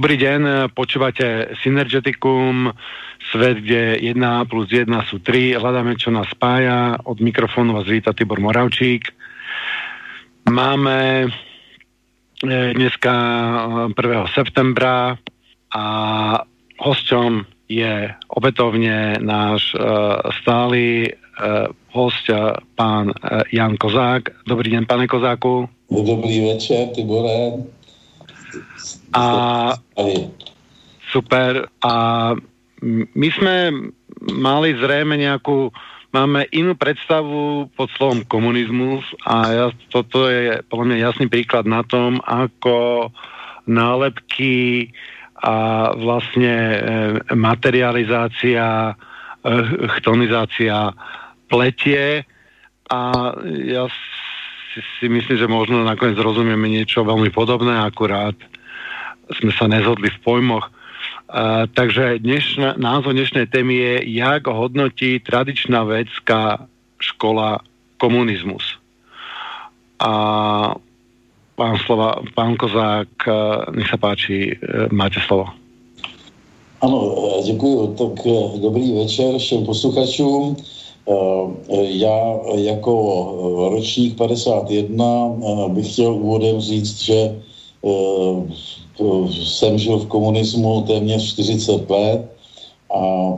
Dobrý deň, počúvate Synergeticum, svet, kde 1 plus 1 sú 3. Hľadáme, čo nás spája. Od mikrofónu vás víta Tibor Moravčík. Máme e, dneska 1. septembra a hosťom je opätovne náš uh, stály host, pán Jan Kozák. Dobrý deň, pane Kozáku. Dobrý večer, Tibore. A super. A my sme mali zrejme nejakú máme inú predstavu pod slovom komunizmus a ja, toto je podľa mňa jasný príklad na tom, ako nálepky a vlastne e, materializácia, e, chtonizácia pletie a ja si, si myslím, že možno nakoniec rozumieme niečo veľmi podobné, akurát sme sa nezhodli v pojmoch. Uh, takže dnešná, názov dnešnej témy je, jak hodnotí tradičná vedská škola komunizmus. A pán, slova, pán Kozák, nech sa páči, máte slovo. Ano, děkuji. Tak dobrý večer všem posluchačům. Já jako ročník 51 bych chtěl úvodem říct, že jsem žil v komunismu téměř 40 let a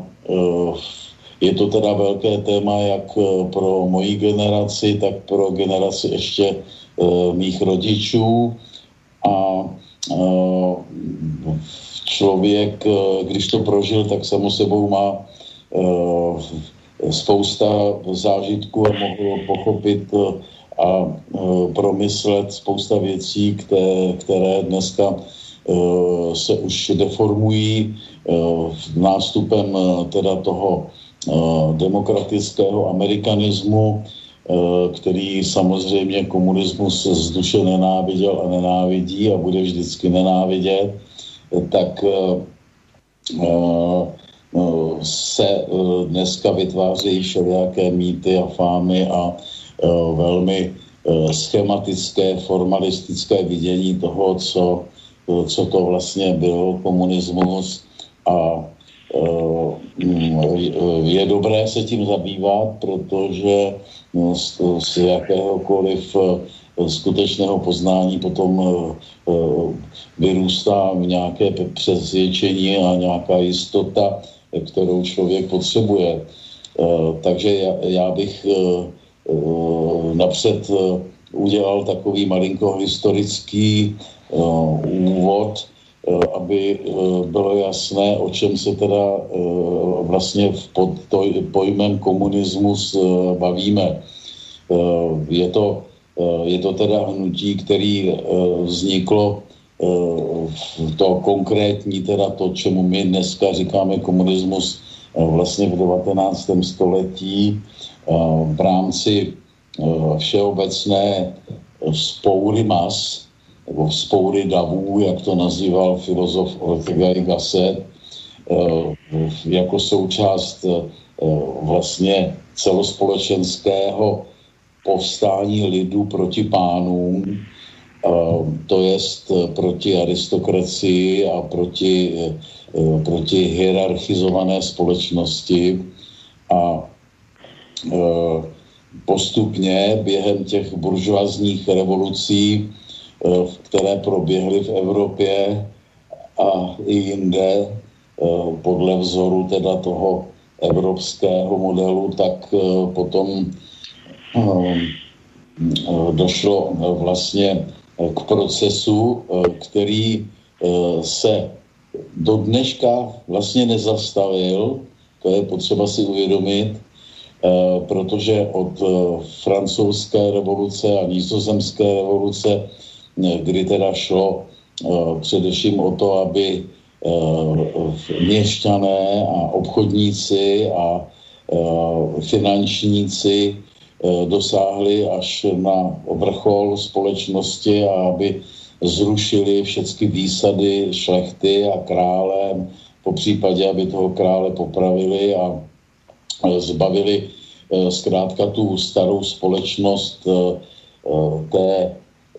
je to teda velké téma jak pro moji generaci, tak pro generaci ještě Eh, mých rodičů. A eh, člověk, eh, když to prožil, tak samo sebou má spousta zážitků a mohl pochopit a promyslet spousta věcí, které, které dneska se už deformují nástupem teda toho demokratického amerikanismu, Eh, který samozřejmě komunismus z duše nenáviděl a nenávidí a bude vždycky nenávidět, tak eh, eh, se dneska vytvářejí všelijaké mýty a fámy a velmi schematické, formalistické vidění toho, co, co to vlastně byl komunismus a je dobré se tím zabývat, protože no, z, jakéhokoliv eh, skutečného poznání potom eh, eh, vyrůstá v nějaké přesvědčení a nějaká jistota, kterou člověk potřebuje. Takže já bych napřed udělal takový malinko historický úvod, aby bylo jasné, o čem se teda vlastně pod pojmem komunismus bavíme. Eh, je to, eh, je to teda hnutí, který eh, vzniklo to konkrétní, teda to, čemu my dneska říkáme komunismus vlastně v 19. století v rámci všeobecné spoury mas, nebo spoury davů, jak to nazýval filozof Ortega y Gasset, jako součást vlastně celospolečenského povstání lidu proti pánům, to jest eh, proti aristokracii a proti, eh, proti hierarchizované společnosti. A eh, postupně během těch buržoazních revolucí, které proběhly v Evropě a i jinde, podle vzoru teda toho evropského modelu, tak potom eh, došlo eh, vlastně eh, k procesu, který se do dneška vlastně nezastavil, to je potřeba si uvědomit, protože od francouzské revoluce a nizozemské revoluce, kdy teda šlo především o to, aby měšťané a obchodníci a finančníci Eh, dosáhli až na vrchol společnosti a aby zrušili všechny výsady šlechty a krále, po případě, aby toho krále popravili a zbavili eh, zkrátka tu starou společnost eh, té,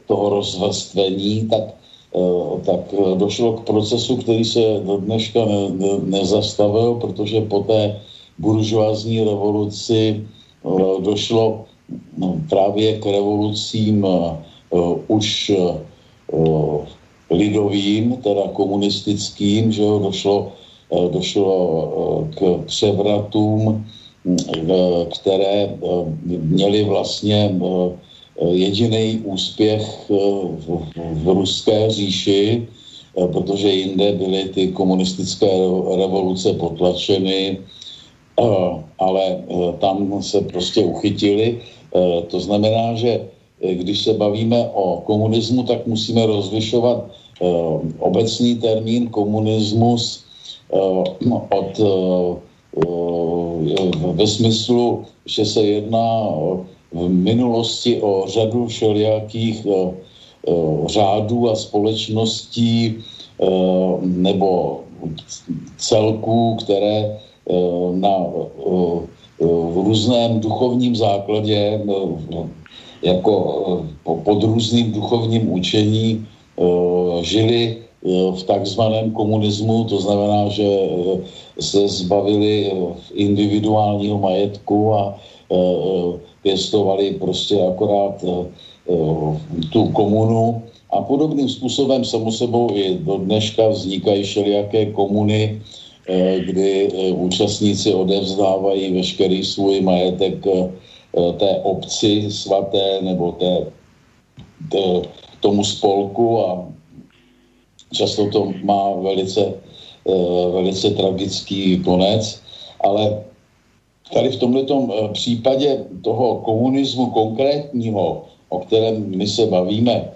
toho rozvrstvení, tak tak došlo k procesu, který se do dneška ne, ne, nezastavil, protože po té buržoazní revoluci došlo no, právě k revolucím už lidovým, teda komunistickým, že jo, došlo, došlo k převratům, které měly vlastně jediný úspěch v, v ruské říši, protože jinde byly ty komunistické revoluce potlačeny, ale tam se prostě uchytili. To znamená, že když se bavíme o komunismu, tak musíme rozlišovat obecný termín komunismus od ve smyslu, že se jedná v minulosti o řadu všelijakých řádů a společností nebo celků, které na v různém duchovním základě, jako pod různým duchovním učení žili v takzvaném komunismu, to znamená, že se zbavili individuálního majetku a pěstovali prostě akorát tu komunu a podobným způsobem samo sebou i do dneška vznikají všelijaké komuny, kdy účastníci odevzdávají veškerý svůj majetek té obci svaté nebo té, té, tomu spolku a často to má velice, velice tragický konec, ale tady v tomto případě toho komunismu konkrétního, o kterém my se bavíme,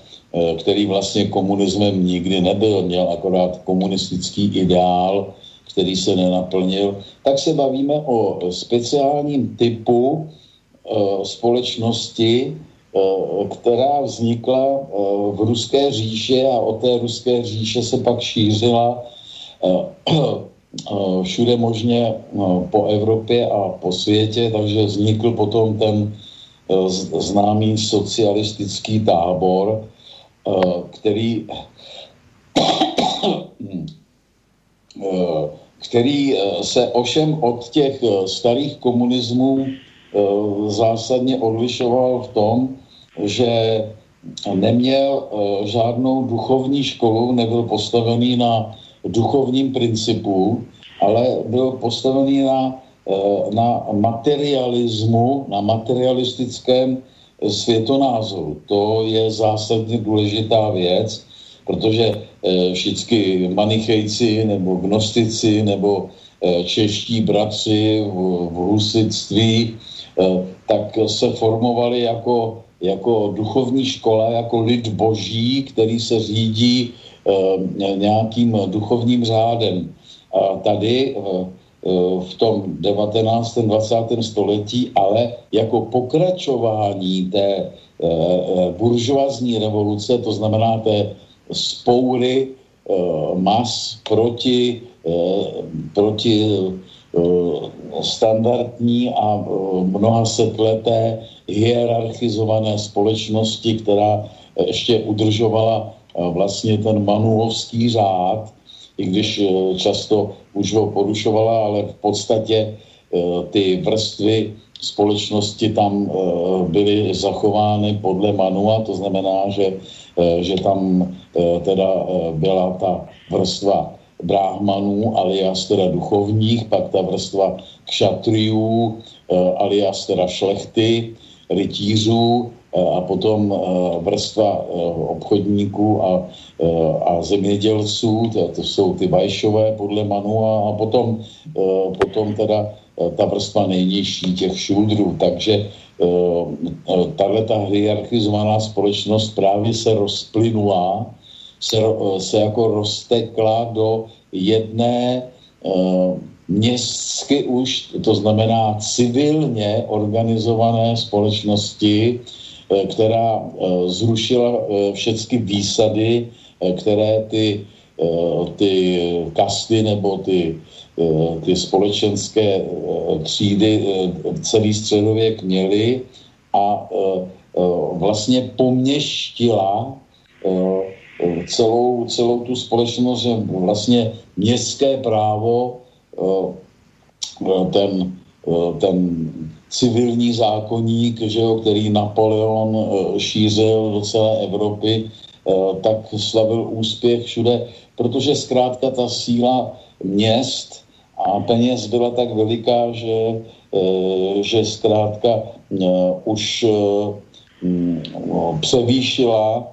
který vlastně komunismem nikdy nebyl, měl akorát komunistický ideál, který se nenaplnil, tak se bavíme o speciálním typu společnosti, která vznikla v ruské říše a od té ruské říše se pak šířila všude možně po Evropě a po světě, takže vznikl potom ten známý socialistický tábor, který který se ovšem od těch starých komunismů zásadně odlišoval v tom, že neměl žádnou duchovní školu, nebyl postavený na duchovním principu, ale byl postavený na, na materialismu, na materialistickém světonázoru. To je zásadně důležitá věc, protože všichni manichejci nebo gnostici nebo čeští bratři v, v husitství, tak se formovali jako, jako duchovní škola, jako lid boží, který se řídí nějakým duchovním řádem. A tady v tom 19. 20. století, ale jako pokračování té buržoazní revoluce, to znamená té spoury mas proti, proti standardní a mnoha setleté hierarchizované společnosti, která ještě udržovala vlastně ten manulovský řád, i když často už ho porušovala, ale v podstatě ty vrstvy společnosti tam byly zachovány podle manua, to znamená, že, že tam teda byla ta vrstva bráhmanů alias teda duchovních, pak ta vrstva kšatriů alias teda šlechty, rytířů a potom vrstva obchodníků a, a zemědělců, to, to jsou ty bajšové podle Manu a, a potom, potom teda ta vrstva nejnižší těch šuldrů. Takže tahle ta hierarchizovaná společnost právě se rozplynula, se, se jako roztekla do jedné městsky už, to znamená civilně organizované společnosti, která zrušila všechny výsady, které ty, ty kasty nebo ty, ty společenské třídy celý středověk měly a vlastně poměštila celou, celou tu společnost, že vlastně městské právo ten, ten civilní zákonník, že jo, který Napoleon šířil do celé Evropy, tak slavil úspěch všude, protože zkrátka ta síla měst a peněz byla tak veliká, že, že zkrátka už převýšila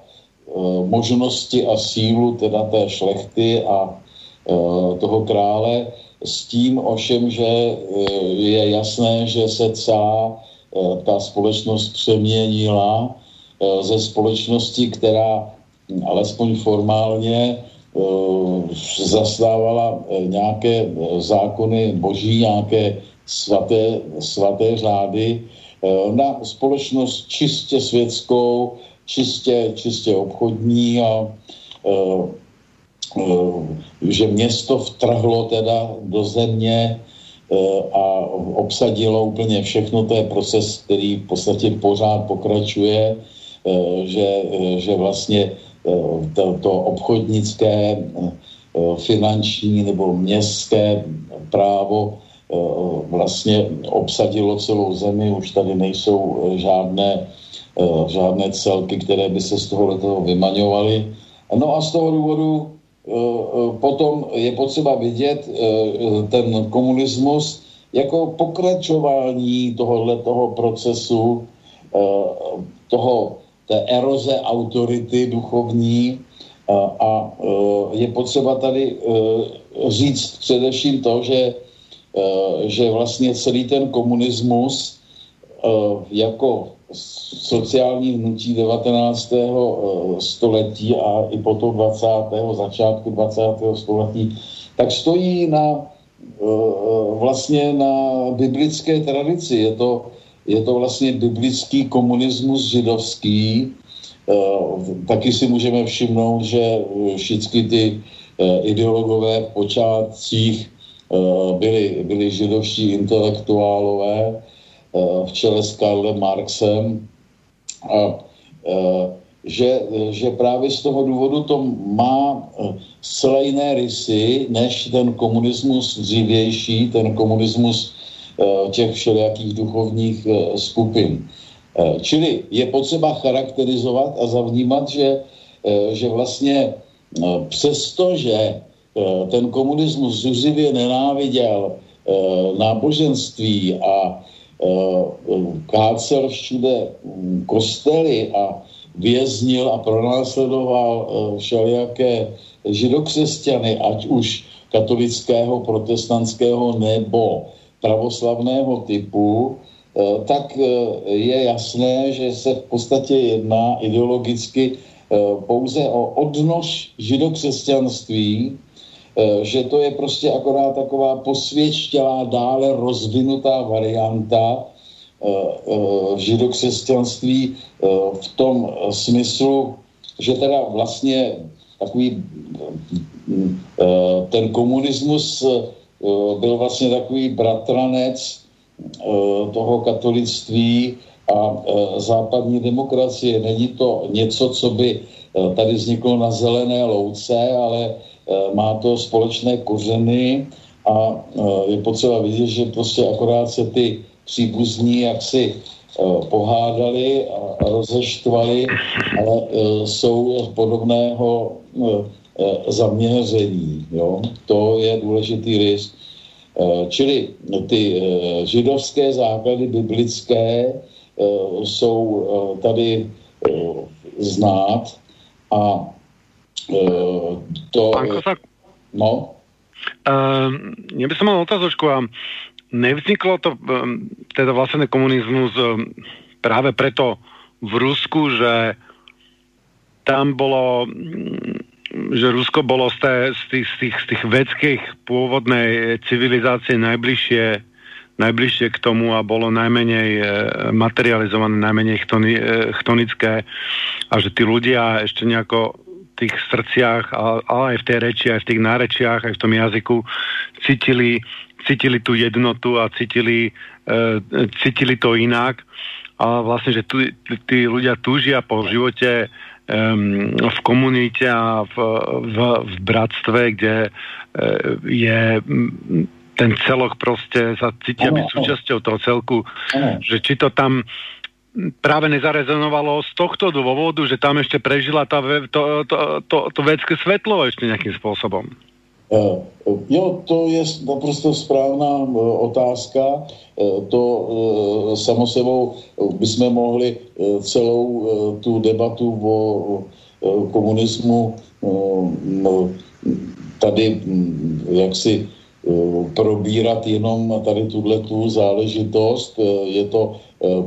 možnosti a sílu teda té šlechty a toho krále s tím ovšem, že je jasné, že se celá ta společnost přeměnila ze společnosti, která alespoň formálně zastávala nějaké zákony boží, nějaké svaté, svaté řády na společnost čistě světskou, čistě, čistě obchodní a že město vtrhlo teda do země a obsadilo úplně všechno, to je proces, který v podstatě pořád pokračuje, že, že vlastně to, to obchodnické, finanční nebo městské právo vlastně obsadilo celou zemi, už tady nejsou žádné, žádné celky, které by se z toho toho vymaňovaly. No a z toho důvodu potom je potřeba vidět ten komunismus jako pokračování tohohle toho procesu, toho, té eroze autority duchovní. A, je potřeba tady říct především to, že Eh, že vlastně celý ten komunismus eh, jako sociální hnutí 19. Eh, století a i potom 20. začátku 20. století, tak stojí na vlastně na biblické tradici. Je to, je to vlastně biblický komunismus židovský. Taky si můžeme všimnout, že všichni ty ideologové v počátcích Eh, byli, byli židovští intelektuálové eh, v čele s Karlem Marxem a eh, že, že právě z toho důvodu to má zcela jiné rysy než ten komunismus dřívější, ten komunismus těch všelijakých duchovních skupin. Čili je potřeba charakterizovat a zavnímat, že, že vlastně přesto, že Eh, ten komunismus zuřivě nenáviděl eh, náboženství a eh, kácel všude hm, kostely a věznil a pronásledoval všelijaké židokřesťany, ať už katolického, protestantského nebo pravoslavného typu, tak je jasné, že se v podstatě jedná ideologicky pouze o odnož židokřesťanství Eh, že to je prostě akorát taková posvěštělá, dále rozvinutá varianta eh, eh, židokřesťanství v tom smyslu, že teda vlastně takový ten komunismus byl vlastně takový bratranec toho katolictví a západní demokracie. Není to něco, co by tady vzniklo na zelené louce, ale Eh, má to společné kořeny a eh, je potřeba vidět, že prostě akorát se ty příbuzní jaksi eh, pohádali a rozeštvali, ale jsou podobného zaměření. Jo? To je důležitý rys. Čili ty židovské základy biblické jsou tady znát a Uh, to... Pán Kosak, no? Uh, ja by som mal otázočku a nevzniklo to, um, teda vlastne komunizmus um, práve preto v Rusku, že tam bolo že Rusko bolo z, té, z, tých, z, tých, z tých vedských pôvodnej civilizácie najbližšie, najbližšie k tomu a bolo najmenej e, materializované, najmenej chtoni, e, chtonické a že tí ľudia ešte nejako tých srdciach, ale aj v tej reči, aj v tých nárečiach, aj v tom jazyku cítili, cítili tú jednotu a cítili, e, cítili to inak. A vlastne, že tu, tí ľudia túžia po živote v komunite a v, v, v bratstve, kde je ten celok prostě sa cítia byť súčasťou toho celku, ano. že či to tam práve nezarezonovalo z tohto dôvodu, že tam ešte prežila tá, to, to, to, to vedské svetlo ešte nejakým spôsobom. Jo, to je naprosto správná eh, otázka. Eh, to samo sebou bychom mohli celou tu debatu o komunismu tady jaksi probírat jenom tady tuhle tu záležitost. Je to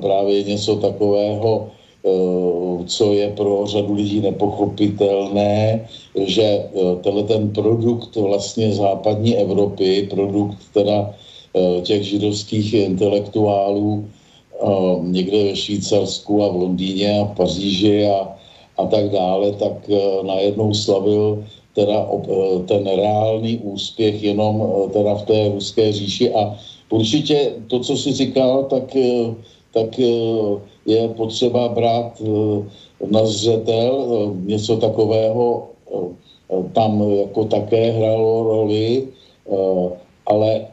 právě něco takového, Eh, co je pro řadu lidí nepochopitelné, že eh, tenhle ten produkt vlastně západní Evropy, produkt teda eh, těch židovských intelektuálů někde ve Švýcarsku a v Londýně a v Paříži a, a tak dále, tak najednou slavil teda ten reálný úspěch jenom teda v té ruské říši a určitě to, co jsi říkal, tak, tak je potřeba brát eh, na zřetel. Eh, něco takového eh, tam jako také hralo roli, ale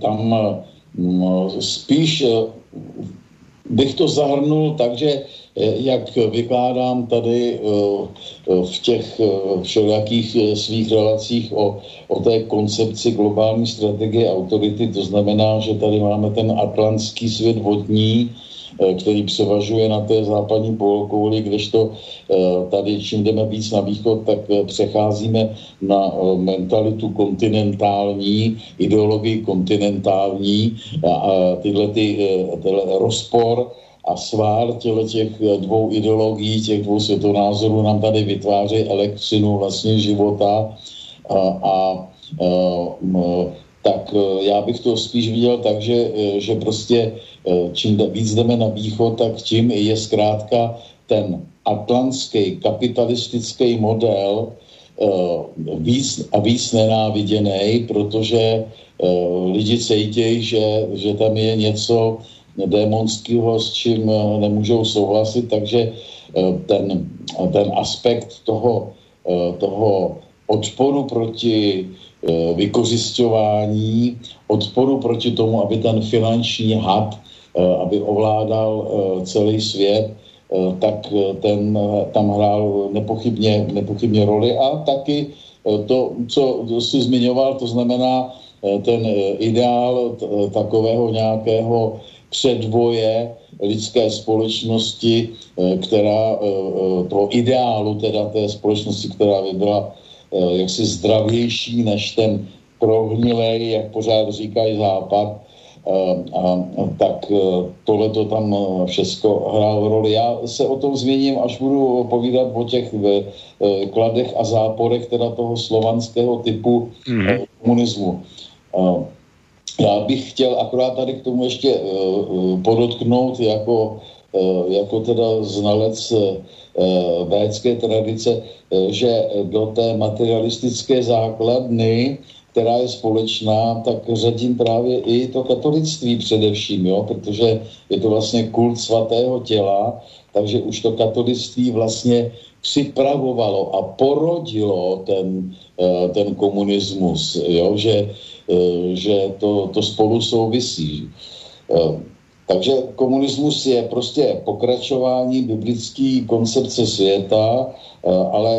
tam spíš bych to zahrnul tak, že jak vykládám tady v těch všelijakých svých relacích o, o té koncepci globální strategie autority, to znamená, že tady máme ten atlantský svět vodní, Eh, který převažuje na té západní polokouli, kdežto eh, tady čím jdeme víc na východ, tak eh, přecházíme na mentalitu kontinentální, ideologii kontinentální. A tyhle ty, tyhle rozpor a svár těle těch dvou ideologií, těch dvou světonázorů nám tady vytváří elektřinu vlastně života. A, a, a tak já bych to spíš viděl tak, že, že prostě Eh, čím víc jdeme na východ, tak tím je zkrátka ten atlantský kapitalistický model eh, víc a víc nenáviděný, protože eh, lidi cítějí, že, že tam je něco démonského, s čím nemůžou souhlasit, takže ten, ten aspekt toho, toho odporu proti vykořišťování, odporu proti tomu, aby ten finanční had Eh, aby ovládal eh, celý svět, eh, tak ten tam hrál nepochybně, nepochybně roli a taky to, co jsi zmiňoval, to znamená ten ideál takového nějakého předvoje lidské společnosti, která toho ideálu teda té společnosti, která by byla jaksi zdravější než ten prohnilej, jak pořád říkají západ, a, tak e, tohle to tam e, všechno hrálo roli. Já se o tom zmíním, až budu povídat o těch e, kladech a záporech teda toho slovanského typu mm. komunismu. Já bych chtěl akorát tady k tomu ještě podotknout jako, jako teda znalec védské tradice, že do té materialistické základny která je společná, tak řadím právě i to katolictví především, jo, protože je to vlastně kult svatého těla, takže už to katolictví vlastně připravovalo a porodilo ten, eh, ten komunismus, jo, že, eh, že to, to spolu souvisí. Eh, takže komunismus je prostě pokračování biblické koncepce světa, ale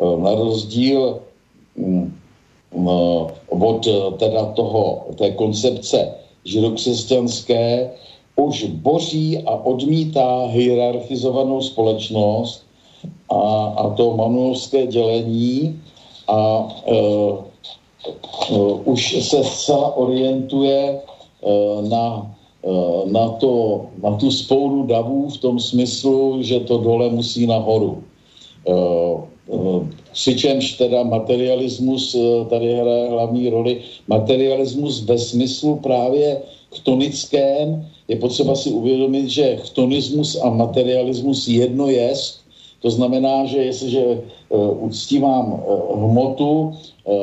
na rozdíl hm, od eh, teda toho, té koncepce židokřesťanské už boří a odmítá hierarchizovanou společnost a, a to manuelské dělení a uh, uh, už se zcela orientuje uh, na, uh, na, to, na tu spouru davů v tom smyslu, že to dole musí nahoru. Uh, přičemž teda materialismus eh, tady hraje hlavní roli. Materialismus ve smyslu právě chtonickém je potřeba si uvědomit, že chtonismus a materialismus jedno je, to znamená, že jestliže uh, uctívám uh, hmotu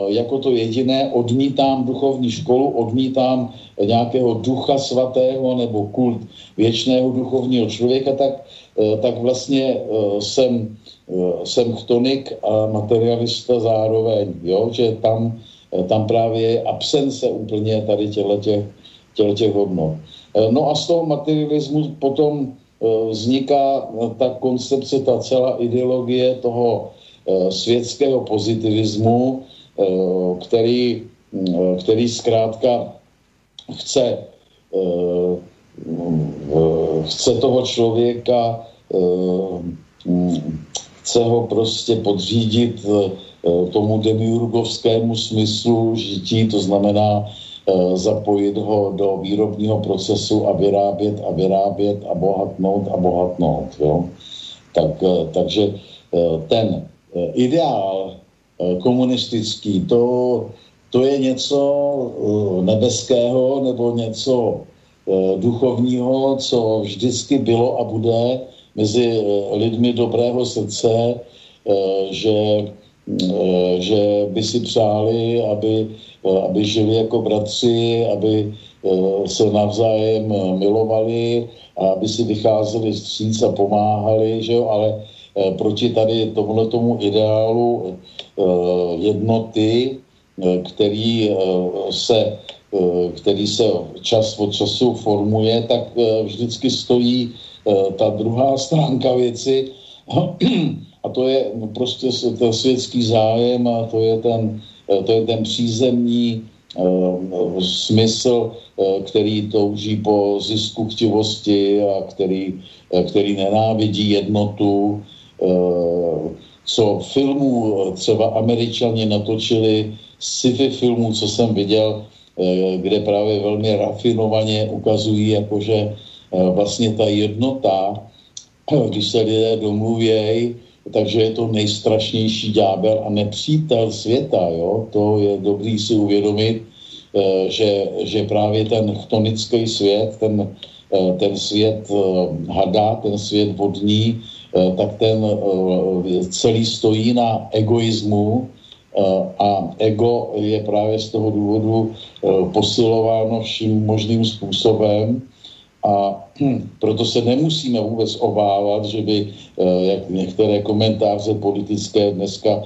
jako to jediné, odmítám duchovní školu, odmítám nějakého ducha svatého nebo kult věčného duchovního člověka, tak tak vlastně jsem, jsem chtonik a materialista zároveň, jo? že tam, tam právě je absence úplně tady těchto těch hodnot. No a z toho materialismu potom vzniká ta koncepce, ta celá ideologie toho světského pozitivismu, který, který zkrátka chce chce toho člověka, eh, chce ho prostě podřídit eh, tomu demiurgovskému smyslu žití, to znamená eh, zapojit ho do výrobního procesu a vyrábět a vyrábět a bohatnout a bohatnout. Jo? Tak, takže ten ideál komunistický, to, to je něco nebeského nebo něco Eh, duchovního, co vždycky bylo a bude mezi eh, lidmi dobrého srdce, eh, že, že by si přáli, aby, aby žili jako bratři, aby se navzájem milovali a aby si vycházeli stříc a pomáhali, že jo? ale proti tady tomuhle tomu ideálu jednoty, který se Eh, který se čas od času formuje, tak eh, vždycky stojí eh, ta druhá stránka věci a to je prostě ten světský zájem a to je ten, to je ten přízemní smysl, který touží po zisku chtivosti a který, který nenávidí jednotu, co filmů třeba američani natočili, sci-fi filmů, co jsem viděl, Eh, kde právě velmi rafinovaně ukazují, jakože eh, vlastně ta jednota, když se lidé domluvějí, takže je to nejstrašnější ďábel a nepřítel světa. Jo? To je dobrý si uvědomit, eh, že, že právě ten chtonický svět, ten, ten svět hada, ten svět vodní, tak ten celý stojí na egoismu, Eh, a ego je právě z toho důvodu eh, posilováno vším možným způsobem a hm, proto se nemusíme vůbec obávat, že by, eh, jak některé komentáře politické dneska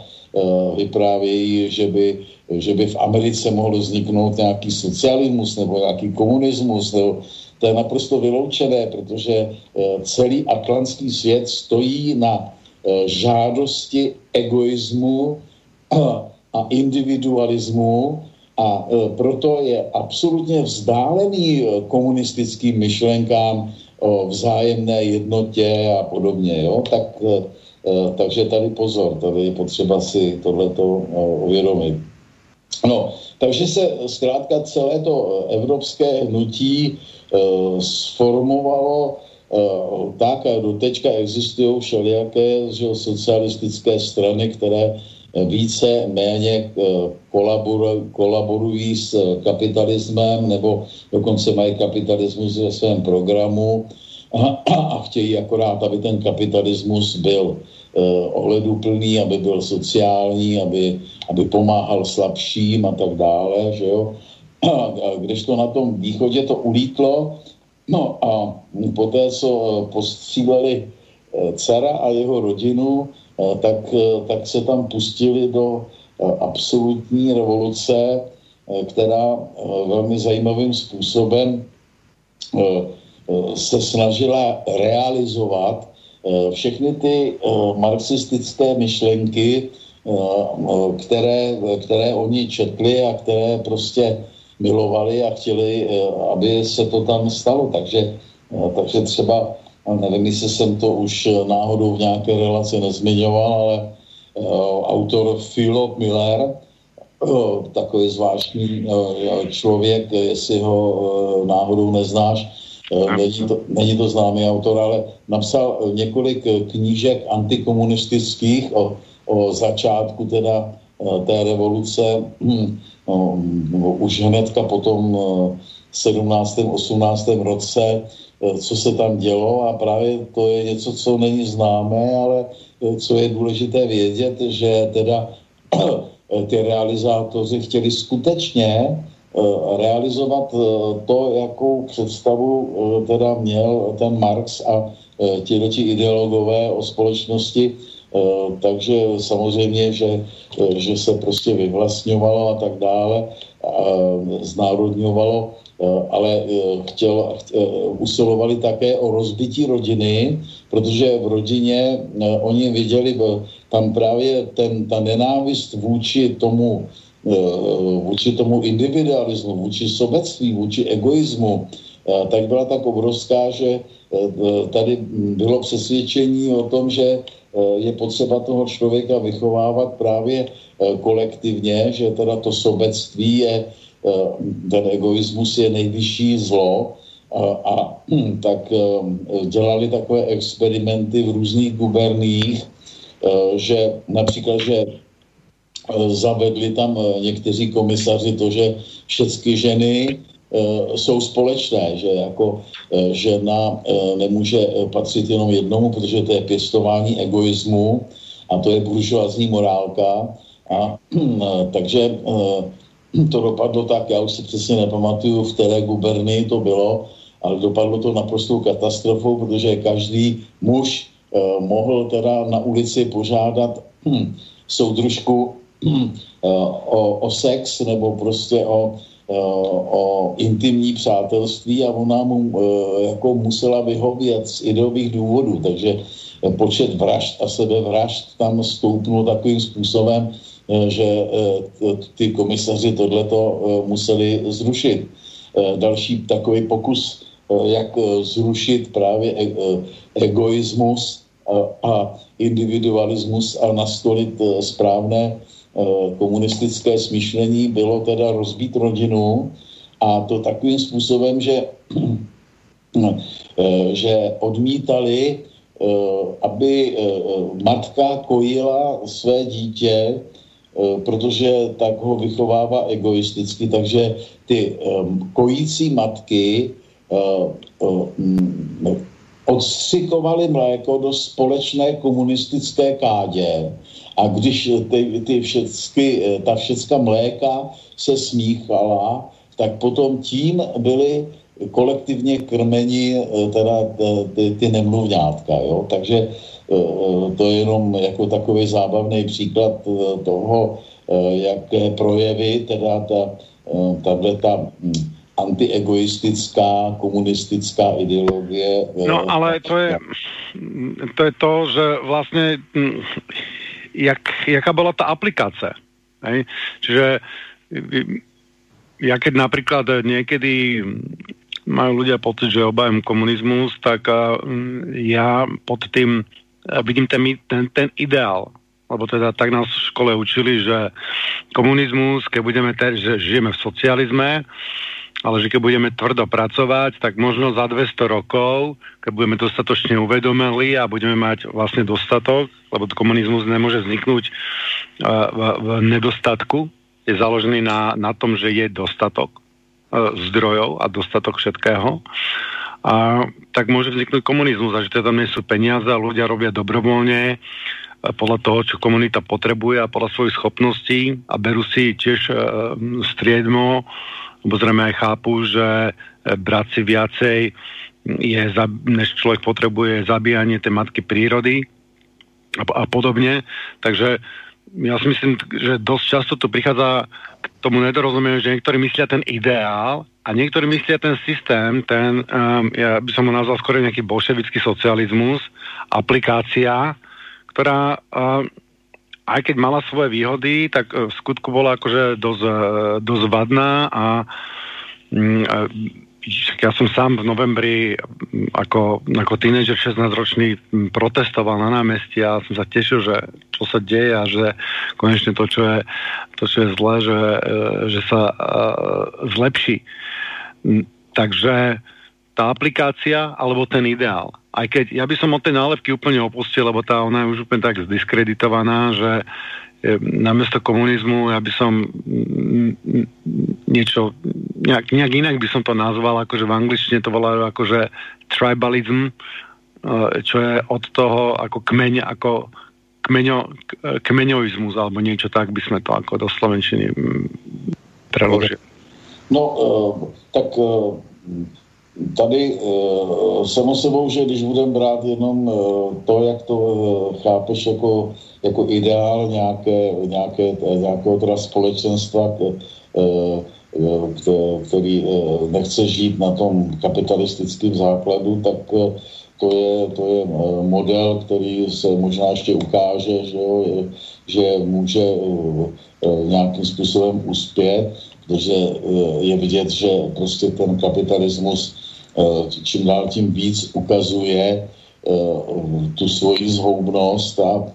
vyprávějí, že by, že by v Americe mohl vzniknout nějaký socialismus nebo nějaký komunismus. Nebo, to je naprosto vyloučené, protože celý atlantský svět stojí na žádosti egoismu a individualismu a e, proto je absolutně vzdálený e, komunistickým myšlenkám o vzájemné jednotě a podobně. Jo? Tak, e, takže tady pozor, tady je potřeba si tohleto uvědomit. No, takže se zkrátka celé to evropské hnutí sformovalo tak a doteďka existují všelijaké že, socialistické strany, které více méně eh, kolaborují, s eh, kapitalismem nebo dokonce mají kapitalismus ve svém programu a, a chtějí akorát, aby ten kapitalismus byl eh, ohleduplný, aby byl sociální, aby, aby pomáhal slabším a tak dále, že jo. Když to na tom východě to ulítlo, no a poté, co postříleli cara a jeho rodinu, tak, eh, tak se tam pustili do eh, absolutní revoluce, která velmi zajímavým způsobem se snažila realizovat všechny ty marxistické myšlenky, které, které oni četli a které prostě milovali a chtěli, aby se to tam stalo. Takže, takže třeba nevím, jestli jsem to už eh, náhodou v nějaké relaci nezmiňoval, ale uh, autor Philip Miller, uh, takový zvláštní člověk, jestli ho náhodou neznáš, není, to, není to známý autor, ale napsal několik knížek antikomunistických o, o začátku teda té revoluce, hm, uh, už hnedka potom uh, 17. 18. roce, Eh, co se tam dělo a právě to je něco, co není známé, ale eh, co je důležité vědět, že teda eh, ty realizátoři chtěli skutečně realizovat to, jakou představu teda měl ten Marx a ti ideologové o společnosti, takže samozřejmě, že, že se prostě vyvlastňovalo a tak dále, znárodňovalo, ale chtěl, usilovali také o rozbití rodiny, protože v rodině oni viděli tam právě ten, ta nenávist vůči tomu vůči tomu individualismu, vůči sobectví, vůči egoismu, tak byla tak obrovská, že tady bylo přesvědčení o tom, že je potřeba toho člověka vychovávat právě kolektivně, že teda to sobectví je, ten egoismus je nejvyšší zlo a, a tak dělali takové experimenty v různých guberních, že například, že zavedli tam někteří komisaři to, že všechny ženy Eh, jsou společné, že jako eh, žena eh, nemůže patřit jenom jednomu, protože to je pěstování egoismu a to je buržoazní morálka. A, takže to dopadlo tak, já už si přesně nepamatuju, v které gubernii to bylo, ale dopadlo to naprostou katastrofou, protože každý muž mohl teda na ulici požádat hm, soudružku hm, o, o sex nebo prostě o Eh, o intimní přátelství a ona mu eh, jako musela vyhovět z ideových důvodů, takže počet vražd a sebevražd tam stoupnul takovým způsobem, eh, že ty komisaři tohleto museli zrušit. Další takový pokus, jak zrušit právě egoismus a individualismus a nastolit správné Eh, komunistické smýšlení bylo teda rozbít rodinu a to takovým způsobem, že, eh, že odmítali, eh, aby matka kojila své dítě, protože tak ho vychovává egoisticky, takže ty kojící matky odstřikovali mléko do společné komunistické kádě. A když ty, ty všecky, eh, ta všecka mléka se smíchala, tak potom tím byly kolektivně krmeni eh, teda eh, ty, ty nemluvňátka. Jo? Takže to je jenom jako takový zábavný příklad toho, jaké projevy teda ta, tato ta hm, antiegoistická komunistická ideologie. No ale to je, to je to, že vlastně hm, jak, jaká bola tá aplikácia. Hej? Čiže ja keď napríklad niekedy majú ľudia pocit, že obávam komunizmus, tak ja pod tým vidím ten, ten, ten ideál. Lebo teda tak nás v škole učili, že komunizmus, keď budeme, ter, že žijeme v socializme, ale že keď budeme tvrdo pracovať, tak možno za 200 rokov, keď budeme dostatočne uvedomili a budeme mať vlastne dostatok, lebo komunizmus nemôže vzniknúť uh, v, v nedostatku, je založený na, na tom, že je dostatok uh, zdrojov a dostatok všetkého. A tak môže vzniknúť komunizmus a že teda tam sú peniaze a ľudia robia dobrovoľne podľa toho, čo komunita potrebuje a podľa svojich schopností a berú si tiež uh, striedmo lebo zrejme aj chápu, že e, brať si viacej, je, než človek potrebuje zabíjanie tej matky prírody a, a podobne. Takže ja si myslím, že dosť často tu prichádza k tomu nedorozumieniu, že niektorí myslia ten ideál a niektorí myslia ten systém, ten, um, ja by som ho nazval skôr nejaký bolševický socializmus, aplikácia, ktorá uh, aj keď mala svoje výhody, tak e, v skutku bola akože dosť, e, dosť vadná a mm, ja som sám v novembri ako, ako tínežer 16-ročný protestoval na námestí a som sa tešil, že čo sa deje a že konečne to, čo je, to, čo je zlé, že, e, že sa zlepší. Takže tá aplikácia alebo ten ideál aj keď ja by som od tej nálepky úplne opustil, lebo tá ona je už úplne tak zdiskreditovaná, že e, namiesto komunizmu ja by som niečo, nejak, nejak inak by som to nazval, akože v angličtine to volajú akože tribalism, e, čo je od toho ako kmeň, ako kmeňo, kmeňovizmus alebo niečo tak by sme to ako do Slovenčiny preložili. No, uh, tak uh, tady samo sebou, že když budeme brát jenom to, jak to chápeš jako, jako ideál nějaké, nějaké, nějakého teda společenstva, který nechce žít na tom kapitalistickém základu, tak to je, to je model, který se možná ještě ukáže, že, jo, že může nějakým způsobem uspět protože eh, je vidět, že prostě ten kapitalismus eh, čím dál tím víc ukazuje eh, tu svoji zhoubnost a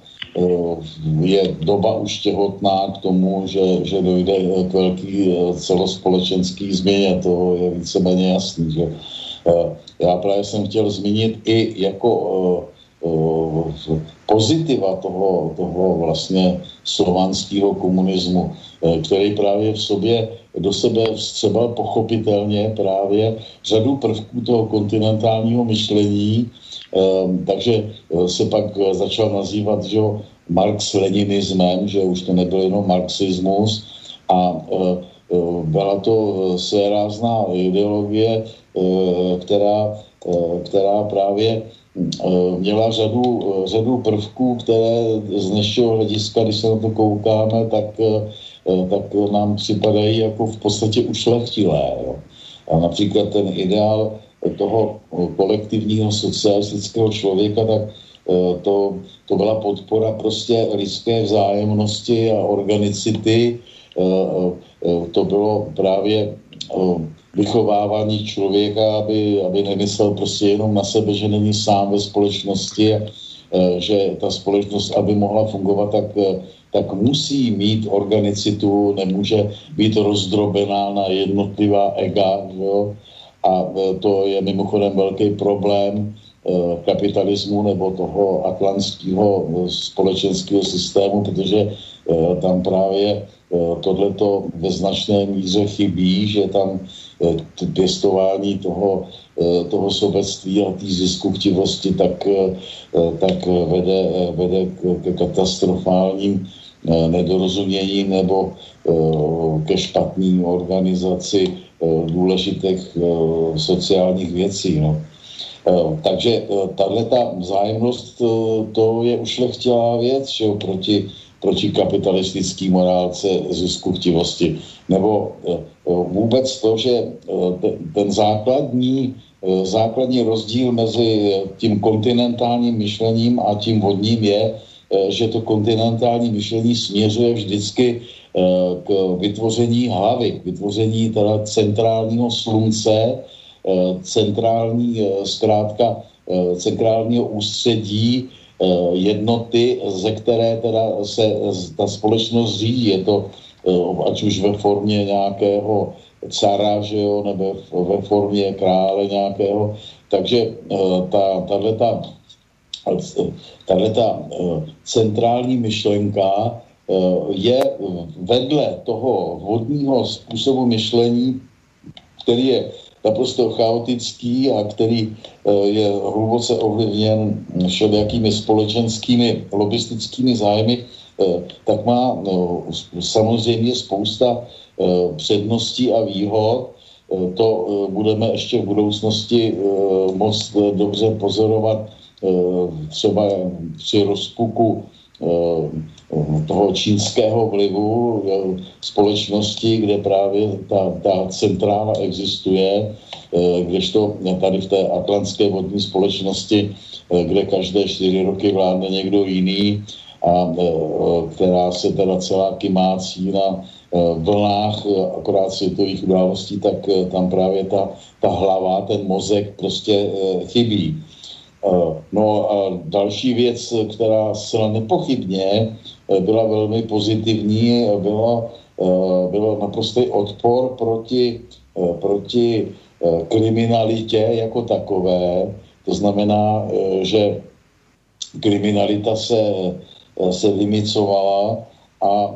je doba už těhotná k tomu, že, že dojde k velký celospolečenský změně, to je víceméně jasný. Že? Já právě jsem chtěl zmínit i jako pozitiva toho, toho vlastně slovanského komunismu, který právě v sobě do sebe vstřebal pochopitelně právě řadu prvků toho kontinentálního myšlení, ehm, takže eh, se pak eh, začal nazývat že Marx-leninismem, že už to nebyl jenom marxismus. A eh, byla to rázná ideologie, která, která právě měla řadu, řadu prvků, které z dnešního hlediska, když se na to koukáme, tak tak nám připadají jako v podstatě ušlechtilé. Jo. A například ten ideál toho kolektivního socialistického člověka, tak eh, to, to byla podpora prostě lidské vzájemnosti a organicity. Eh, to bylo právě vychovávání člověka, aby, aby nemyslel prostě jenom na sebe, že není sám ve společnosti, že ta společnost, aby mohla fungovat, tak tak musí mít organicitu, nemůže být rozdrobená na jednotlivá ega. Jo? A e, to je mimochodem velký problém e, kapitalismu nebo toho atlantského e, společenského systému, protože tam právě tohleto ve značné míře chybí, že tam pěstování toho, toho sobectví a té ziskuchtivosti tak, tak vede, vede k katastrofálním nedorozumění nebo eh, ke špatné organizaci eh, důležitých sociálních věcí. No. Takže tahle ta vzájemnost, to je ušlechtilá věc, že jo, proti, proti kapitalistický morálce zisku chtivosti. Nebo vůbec to, že ten základní, základní rozdíl mezi tím kontinentálním myšlením a tím vodním je, Eh, že to kontinentální myšlení směřuje vždycky eh, k vytvoření hlavy, k vytvoření teda centrálního slunce, eh, centrální zkrátka centrálního ústředí jednoty, ze které teda se ta společnost řídí. Je to ať už ve formě nějakého cara, že jo, nebo ve formě krále nějakého. Takže ta, tato tahle ta eh, centrální myšlenka eh, je vedle toho vodního způsobu myšlení, který je naprosto chaotický a který eh, je hluboce ovlivněn všelijakými společenskými lobistickými zájmy, tak má samozřejmě spousta předností a výhod. To budeme ještě v budoucnosti moc dobře pozorovat Eh, třeba při rozpuku eh, toho čínského vlivu eh, společnosti, kde právě ta, ta centrála existuje, kdežto tady v té atlantské vodní společnosti, kde každé čtyři roky vládne někdo jiný a která se teda celá kymácí na vlnách akorát světových událostí, tak tam právě ta, ta hlava, ten mozek prostě chybí. Eh, no a další věc, která zcela nepochybně eh, byla velmi pozitivní, byla, eh, bylo naprostý odpor proti, proti kriminalitě jako takové. To znamená, že kriminalita se, se vymicovala a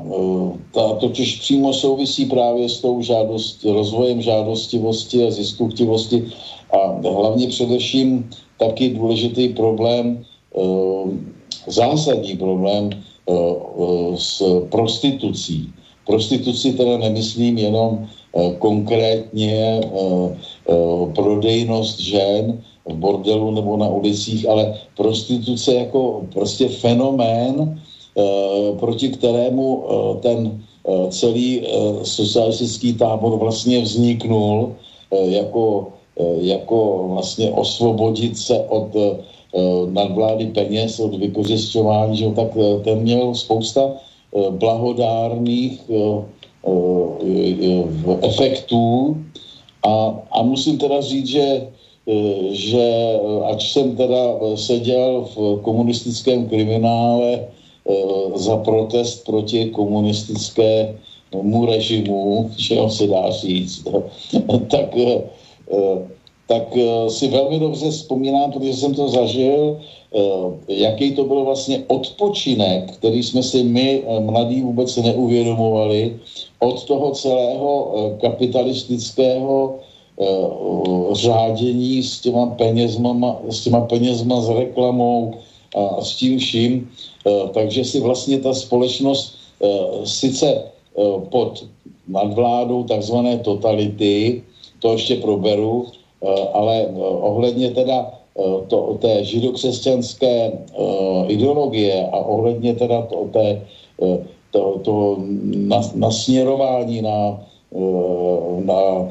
ta totiž přímo souvisí právě s tou žádost, rozvojem žádostivosti a ziskuchtivosti a hlavně především taky důležitý problém, eh, zásadní problém eh, eh, s prostitucí. Prostituci teda nemyslím jenom konkrétně prodejnost žen v bordelu nebo na ulicích, ale prostituce jako prostě fenomén, proti kterému ten celý socialistický tábor vlastně vzniknul jako, jako vlastně osvobodit se od nadvlády peněz, od vykořišťování, že tak ten měl spousta blahodárných efektů. A, a musím teda říct, že že ač jsem teda seděl v komunistickém kriminále za protest proti komunistickému režimu, že se dá říct, tak, tak si velmi dobře vzpomínám, protože jsem to zažil, jaký to byl vlastně odpočinek, který jsme si my mladí vůbec neuvědomovali od toho celého kapitalistického řádění s těma penězma, s těma penězma, s reklamou a s tím vším. Takže si vlastně ta společnost sice pod nadvládou takzvané totality, to ještě proberu, ale ohledně teda to, té židokřesťanské ideologie a ohledně teda to, té, to, to nasměrování na, na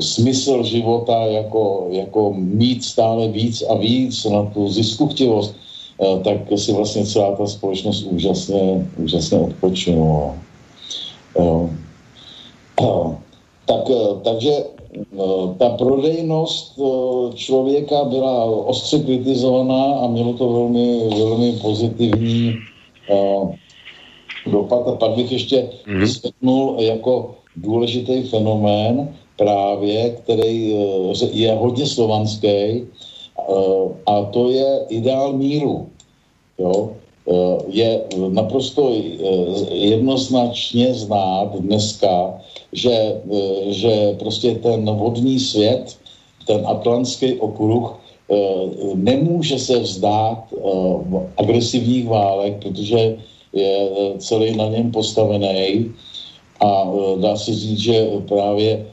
smysl života jako, jako mít stále víc a víc na tu ziskuchtivost, tak si vlastně celá ta společnost úžasně, úžasně odpočinula. Tak, takže ta prodejnost člověka byla ostře kritizovaná a mělo to velmi, velmi pozitivní dopad. A pak bych ještě mhm. vysvětnul jako důležitý fenomén, právě, který eh, je hodně slovanský, eh, a to je ideál míru. Jo? Eh, je naprosto jednoznačně znát dneska, že, že prostě ten vodní svět, ten atlantský okruh, nemůže se vzdát agresivních válek, protože je celý na něm postavený. A dá se říct, že právě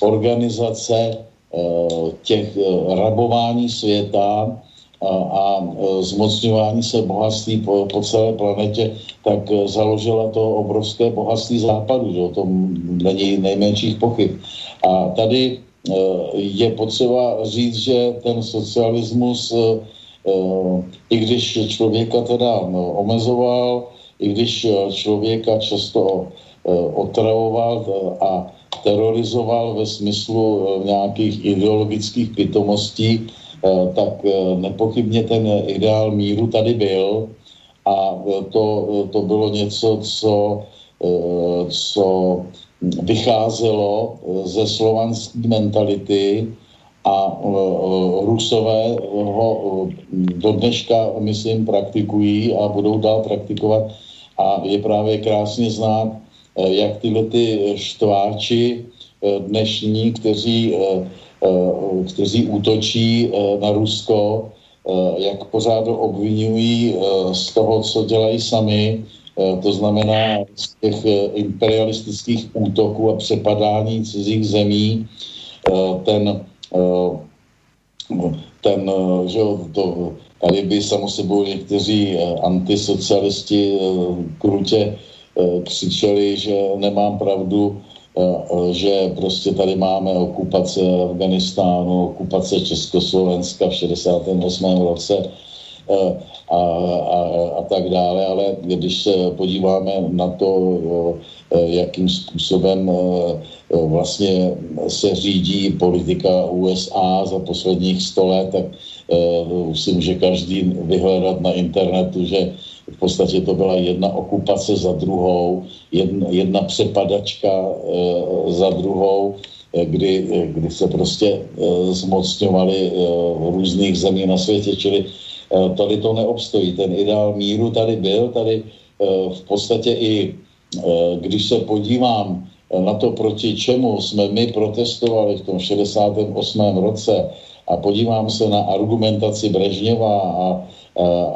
organizace těch rabování světa a, a zmocňování se bohatství po, po celé planetě, tak založila to obrovské bohatství západu, že o tom není nejmenších pochyb. A tady je potřeba říct, že ten socialismus, i když člověka teda omezoval, i když člověka často otravoval a terorizoval ve smyslu nějakých ideologických pitomostí, tak eh, nepochybně ten ideál míru tady byl a to, to bylo něco, co, co vycházelo ze slovanské mentality a Rusové ho do dneška, myslím, praktikují a budou dál praktikovat. A je právě krásně znát, Eh, jak tyhle ty štváči eh, dnešní, kteří, eh, kteří útočí na Rusko, jak pořád obvinují z toho, co dělají sami, to znamená z těch imperialistických útoků a přepadání cizích zemí, ten, ten že to, tady by samo sebou někteří antisocialisti krutě Eh, křičeli, že nemám pravdu, eh, eh, že prostě tady máme okupace Afganistánu, okupace Československa v 68. roce a, a, a tak dále, ale když se podíváme na to, jakým způsobem vlastně se řídí politika USA za posledních 100 let, tak si může každý vyhledat na internetu, že v podstatě to byla jedna okupace za druhou, jedna, jedna přepadačka e, za druhou, e, kdy, e, kdy se prostě zmocňovali různých zemí na světě, čili tady to neobstojí. Ten ideál míru tady byl, tady v podstatě i když se podívám na to, proti čemu jsme my protestovali v tom 68. roce a podívám se na argumentaci Brežněva a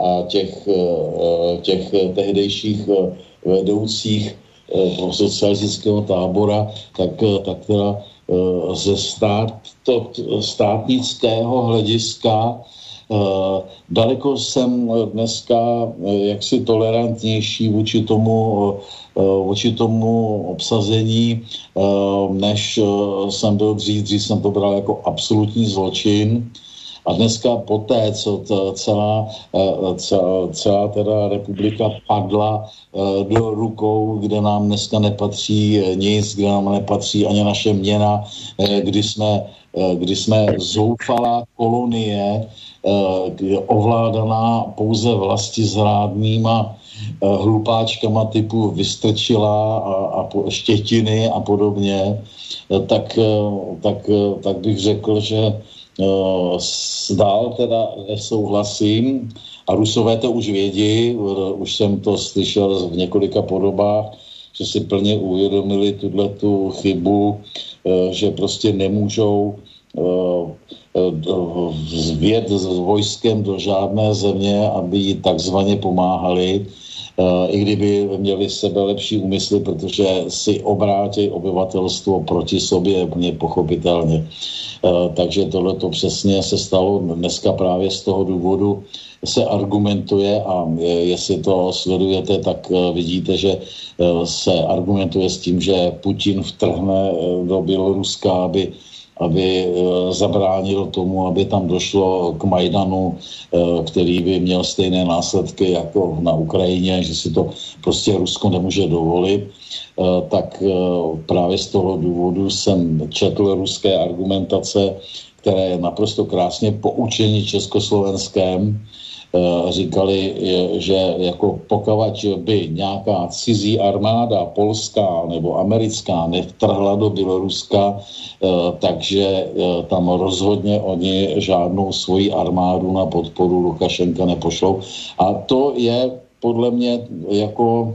a těch, e, e, těch tehdejších e, vedoucích socialistického tábora, tak, tak teda ze stát, to, státnického hlediska daleko jsem dneska jaksi tolerantnější vůči tomu, vůči tomu obsazení, než jsem byl dřív. Dřív jsem to bral jako absolutní zločin. A dneska poté, co celá, eh, celá, celá teda republika padla eh, do rukou, kde nám dneska nepatří eh, nic, kde nám nepatří ani naše měna, kdy jsme, kdy jsme zoufalá kolonie, ovládaná pouze vlasti zrádnýma hlupáčkama typu Vystrčila a, a Štětiny a podobně, tak, tak, tak bych řekl, že Zdál teda nesouhlasím a Rusové to už vědí, už jsem to slyšel v několika podobách, že si plně uvědomili tuhle tu chybu, e, že prostě nemůžou e, s vojskem do žádné země, aby jí takzvaně pomáhali, i kdyby měli sebe lepší úmysly, protože si obrátí obyvatelstvo proti sobě úplně pochopitelně. Eh, takže tohle to přesně se stalo dneska právě z toho důvodu, se argumentuje a eh, jestli to sledujete, tak eh, vidíte, že se argumentuje s tím, že Putin vtrhne do Běloruska, aby aby zabránil tomu, aby tam došlo k Majdanu, který by měl stejné následky jako na Ukrajině, že si to prostě Rusko nemůže dovolit. Eh, tak eh, právě z toho důvodu jsem četl ruské argumentace, které naprosto krásně poučení československém eh, říkali, že jako pokavať by nějaká cizí armáda, polská nebo americká, nevtrhla do Běloruska, takže tam rozhodně oni žádnou svoji armádu na podporu Lukašenka nepošlou. A to je podle mě jako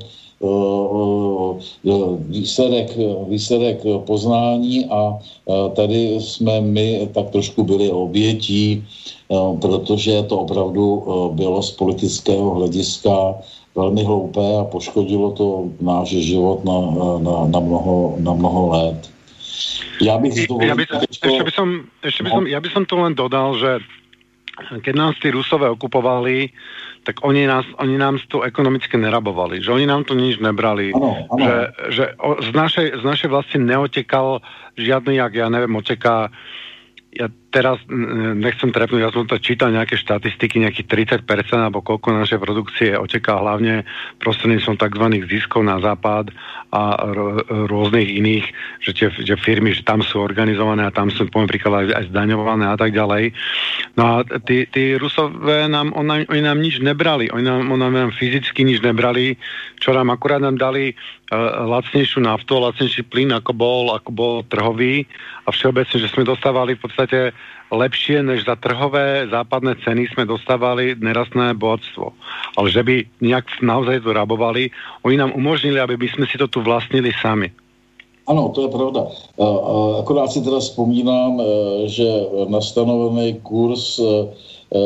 výsledek, výsledek poznání a tady jsme my tak trošku byli obětí, protože to opravdu bylo z politického hlediska velmi hloupé a poškodilo to náš život na, na, na, mnoho, na mnoho let. Já bych ja by, ešte, by som, ešte by som, ja by som to len dodal, že keď nás tí Rusové okupovali, tak oni, nás, oni nám to ekonomicky nerabovali, že oni nám to nič nebrali, ano, ano. že, že o, z, našej, z našej vlasti neotekal žiadny, jak ja neviem, oteká ja teraz nechcem trepnúť, ja som to čítal nejaké štatistiky, nejakých 30% alebo koľko našej produkcie oteká hlavne prostredníctvom tzv. ziskov na západ a rôznych iných, že tie že firmy, že tam sú organizované a tam sú, poviem príklad, aj zdaňované a tak ďalej. No a tí, tí Rusové nám, on, oni nám nič nebrali, oni nám, on nám fyzicky nič nebrali, čo nám akurát nám dali uh, lacnejšiu naftu, lacnejší plyn, ako bol, ako bol trhový a všeobecne, že sme dostávali v podstate lepšie než za trhové západné ceny jsme dostávali nerastné bohatstvo. Ale že by nějak naozaj to rabovali, oni nám umožnili, aby by jsme si to tu vlastnili sami. Ano, to je pravda. Akorát si teda vzpomínám, e, že na stanovený kurz e, e,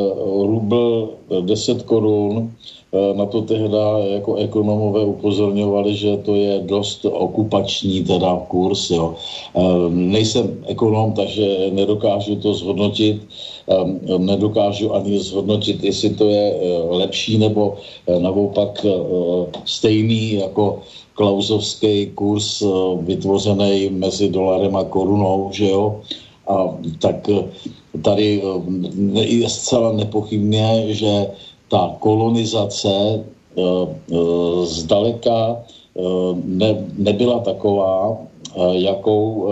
rubl 10 korun na to tehda jako ekonomové upozorňovali, že to je dost okupační teda kurz. Jo. Eh, nejsem ekonom, takže nedokážu to zhodnotit. Eh, nedokážu ani zhodnotit, jestli to je lepší nebo naopak stejný jako klauzovský kurz vytvořený mezi dolarem a korunou, že jo. A tak tady je zcela nepochybně, že ta kolonizace eh, eh, zdaleka eh, ne, nebyla taková, jakou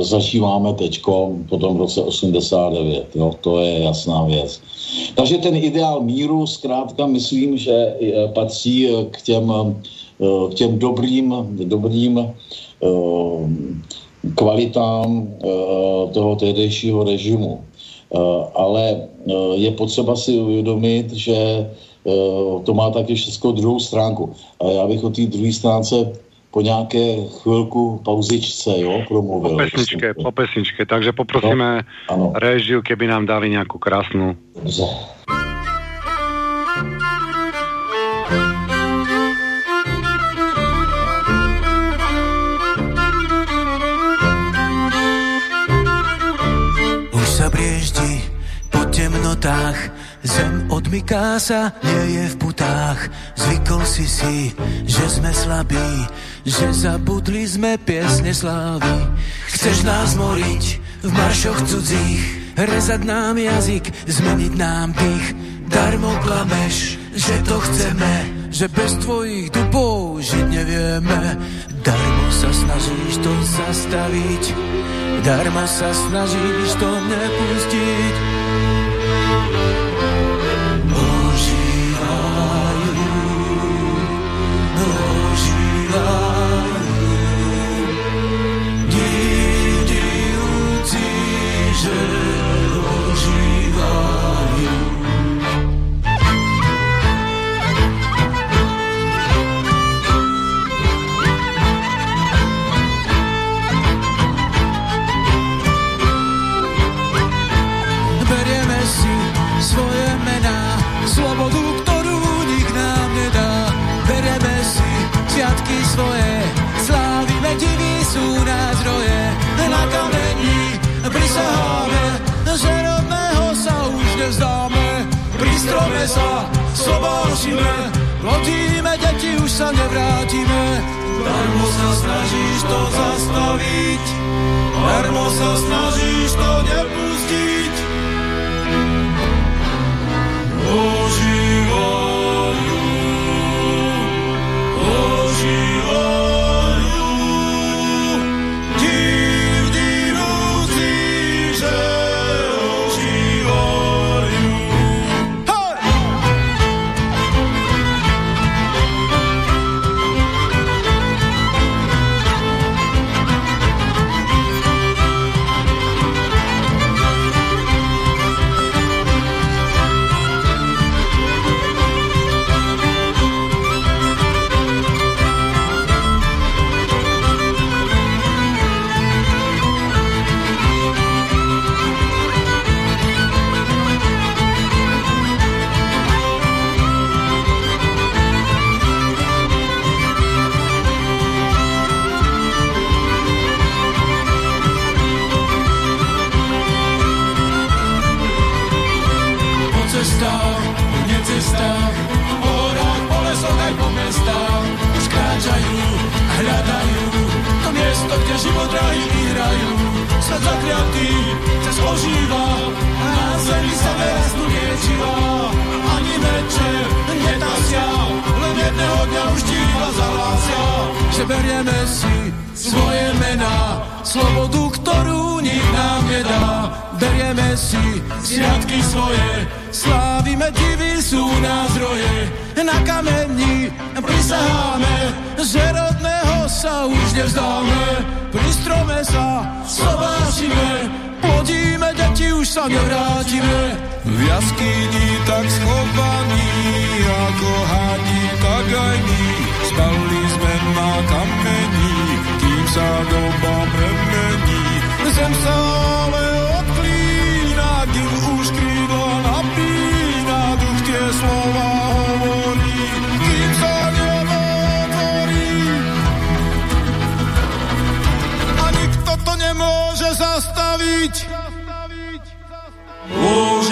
zažíváme teď po tom roce 89. Jo, to je jasná věc. Takže ten ideál míru zkrátka myslím, že patří k těm, k těm dobrým, dobrým kvalitám toho tehdejšího režimu. Ale je potřeba si uvědomit, že eh, to má taky všechno druhou stránku. A já bych o té druhé stránce po nějaké chvilku pauzičce, jo, promluvil. Po pesničke, po pesničke. Takže poprosíme no, režiu, keby nám dali nějakou krásnou. Dobře. Odmyká sa, nie je v putách. Zvykol si si, že sme slabí, že zabudli sme piesne slávy. Chceš nás moriť v maršoch cudzích, rezať nám jazyk, zmeniť nám dých. Darmo klameš, že to chceme, že bez tvojich dubov žiť nevieme. Darmo sa snažíš to zastaviť, darmo sa snažíš to nepustiť. Strome sa sobášime, plodíme deti, už sa nevrátime. Darmo sa snažíš to zastaviť, darmo sa snažíš to nepustiť. Ožívajú, kde život drahý vyhrajú. Svet zakliatý sa ožíva a na zemi sa verasnú liečivá. Ani večer netasia, len jedného dňa už diva zahlásia, že berieme si svoje mená, slobodu, ktorú nik nám nedá. Berieme si sviatky svoje, slávime divy sú nás roje. Na kameni prisaháme, že rodného sa už nevzdáme. Pri strome sa sobášime, plodíme deti, už sa nevrátime. V jaskyni tak schovaní, ako hadi, tak aj my. Spali sme na kamení, kým sa doba premení. Zem sa zastaviť. Ožívajú,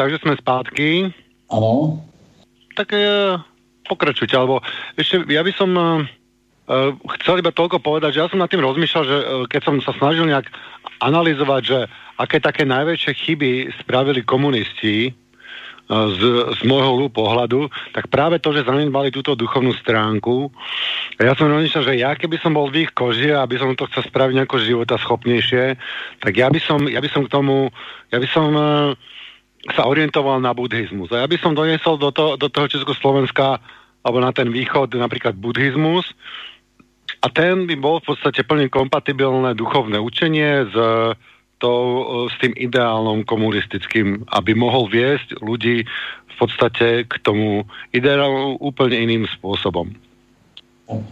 Takže sme zpátky. Ano, Tak e, pokračujte, alebo ešte ja by som e, chcel iba toľko povedať, že ja som nad tým rozmýšľal, že e, keď som sa snažil nejak analyzovať, že aké také najväčšie chyby spravili komunisti, z, z môjho pohľadu, tak práve to, že zanedbali túto duchovnú stránku, ja som rozmýšľal, že ja keby som bol v ich koži a aby som to chcel spraviť nejako života schopnejšie, tak ja by som, ja by som k tomu, ja by som uh, sa orientoval na buddhizmus. A ja by som doniesol do, to, do toho Československa alebo na ten východ napríklad buddhizmus a ten by bol v podstate plne kompatibilné duchovné učenie s to, s tým ideálnom komunistickým, aby mohol viesť ľudí v podstate k tomu ideálnu úplne iným spôsobom.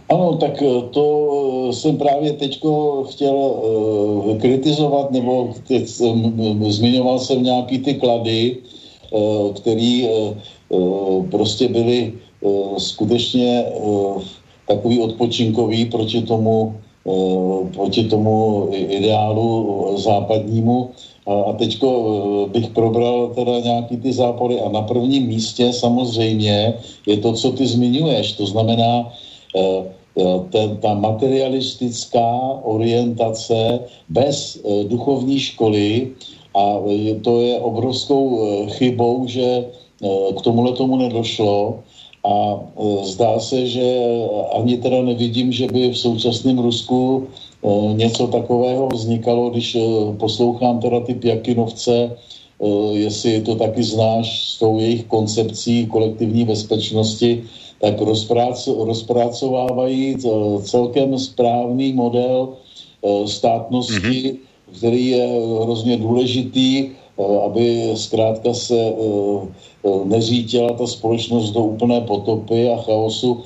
Ano, tak e, to e, jsem právě teď chtěl kritizovat, nebo teď zmiňoval jsem nějaký ty klady, který prostě byly skutečně takový odpočinkový proti tomu Eh, proti tomu ideálu západnímu. A eh, bych probral teda nějaký ty zápory a na prvním místě samozřejmě je to, co ty zmiňuješ. To znamená eh, ta materialistická orientace bez duchovní školy a to je obrovskou chybou, že k tomuhle tomu nedošlo a e, zdá se, že ani teda nevidím, že by v současném Rusku e, něco takového vznikalo, když e, poslouchám teda ty Pjakinovce, jestli to taky znáš s tou jejich koncepcí kolektivní bezpečnosti, tak rozpracovávají celkem správný model státnosti, mm-hmm. který je hrozně důležitý Eh, aby zkrátka se eh, eh, neřítila ta společnost do úplné potopy a chaosu,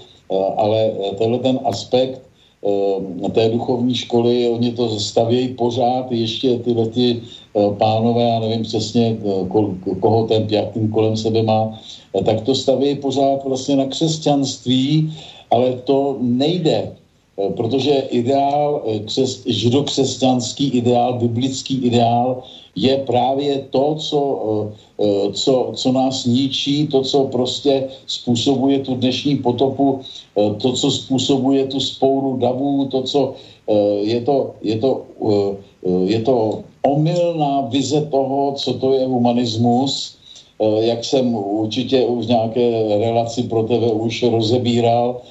ale tenhle ten aspekt té duchovní školy, oni to stavějí pořád, ještě tyhle ty pánové, já nevím přesně, koho ten pětým kolem sebe má, tak to stavějí pořád vlastně na křesťanství, ale to nejde, protože ideál, křes, židokřesťanský ideál, biblický ideál je právě to, co, eh, eh, co, co nás ničí, to, co prostě způsobuje tu dnešní potopu, eh, to, co způsobuje tu spouru davů, to, co je to, je to, je to omylná vize toho, co to je humanismus, jak jsem určitě v nějaké relaci pro tebe už rozebíral,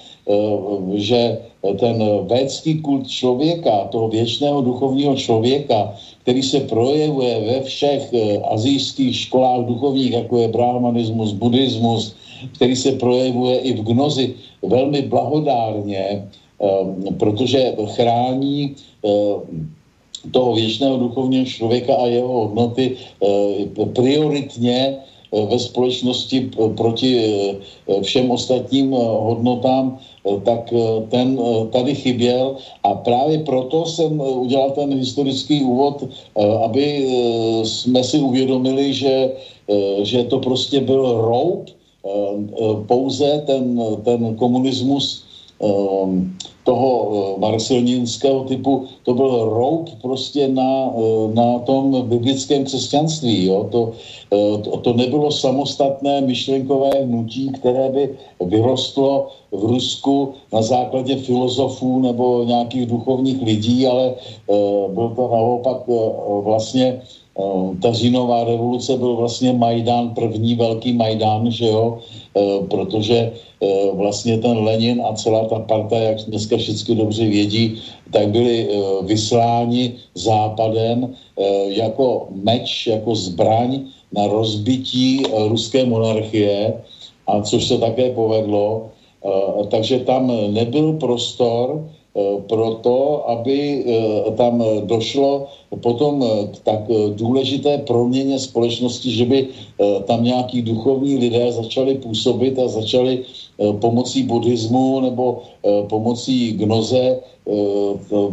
že ten védský kult člověka, toho věčného duchovního člověka, který se projevuje ve všech eh, azijských školách duchovních, jako je brahmanismus, buddhismus, který se projevuje i v gnozi velmi blahodárně, eh, protože chrání eh, toho věčného duchovního člověka a jeho hodnoty prioritně ve společnosti proti všem ostatním hodnotám Eh, tak eh, ten eh, tady chyběl. A právě proto jsem udělal ten historický úvod, aby jsme si uvědomili, že, že to prostě byl roub, pouze ten, ten komunismus toho marsilninského typu, to byl roub prostě na, na tom biblickém křesťanství. Jo? To, to, to nebylo samostatné myšlenkové hnutí, které by vyrostlo v Rusku na základě filozofů nebo nějakých duchovních lidí, ale byl to naopak vlastně ta říjnová revoluce byl vlastně Majdan, první velký Majdan, že jo, uh, protože uh, vlastně ten Lenin a celá ta parta, jak dneska všichni dobře vědí, tak byli vysláni západem jako meč, jako zbraň na rozbití ruské monarchie, a což se také povedlo, Eh, takže tam nebyl prostor eh, pro to, aby eh, tam došlo potom k tak důležité proměně společnosti, že by tam nějaký duchovní lidé začali působit a začali pomocí buddhismu nebo pomocí gnoze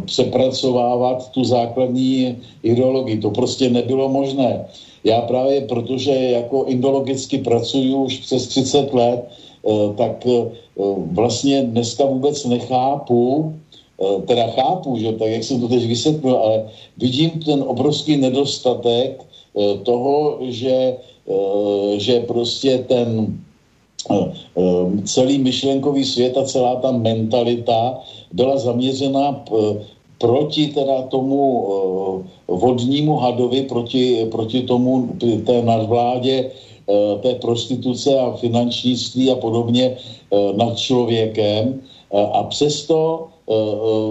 přepracovávat tu základní ideologii. To prostě nebylo možné. Já právě, protože jako indologicky pracuju už přes 30 let, tak Eh, vlastně dneska vůbec nechápu, eh, teda chápu, že tak, jak jsem to teď vysvětlil, ale vidím ten obrovský nedostatek eh, toho, že, že prostě ten celý myšlenkový svět a celá ta mentalita byla zaměřena proti teda tomu vodnímu hadovi, proti, proti tomu té nadvládě té prostituce a finančnictví a podobně nad člověkem. A přesto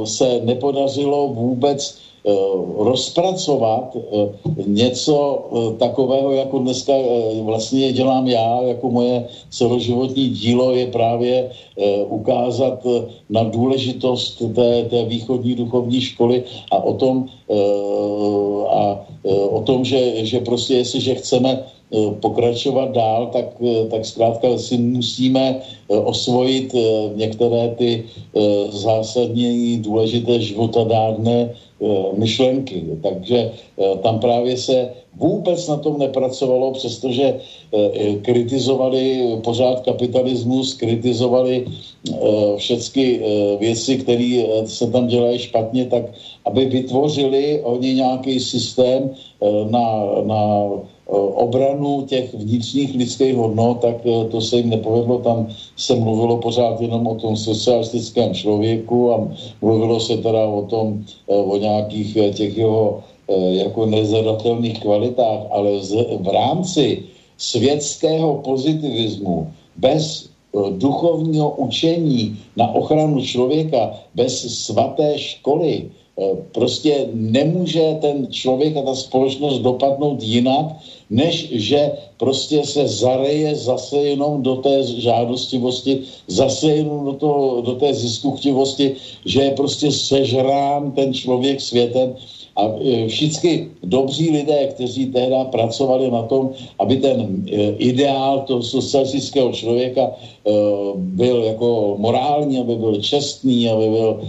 se nepodařilo vůbec Eh, rozpracovat eh, něco eh, takového, jako dneska vlastně dělám já, jako moje celoživotní dílo je právě ukázat na důležitost té, té východní duchovní školy a o tom, a o tom že, že prostě jestliže chceme pokračovat dál, tak, tak zkrátka si musíme osvojit některé ty zásadní důležité životadárné Eh, myšlenky. Takže eh, tam právě se vůbec na tom nepracovalo, přestože eh, kritizovali pořád kapitalismus, kritizovali všechny věci, které se tam dělají špatně, tak aby vytvořili oni nějaký systém na, na obranu těch vnitřních lidských hodnot, tak to se jim nepovedlo. Tam se mluvilo pořád jenom o tom socialistickém člověku a mluvilo se teda o tom, o nějakých těch jeho jako nezadatelných kvalitách, ale z, v rámci světského pozitivismu bez duchovního učení na ochranu člověka, bez svaté školy, prostě nemůže ten člověk a ta společnost dopadnout jinak, než že prostě se zareje zase jenom do té žádostivosti, zase jenom do, toho, do té ziskuchtivosti, že je prostě sežrán ten člověk světem a e, všichni dobří lidé, kteří tehdy pracovali na tom, aby ten e, ideál toho socialistického člověka e, byl jako morální, aby byl čestný, aby, byl,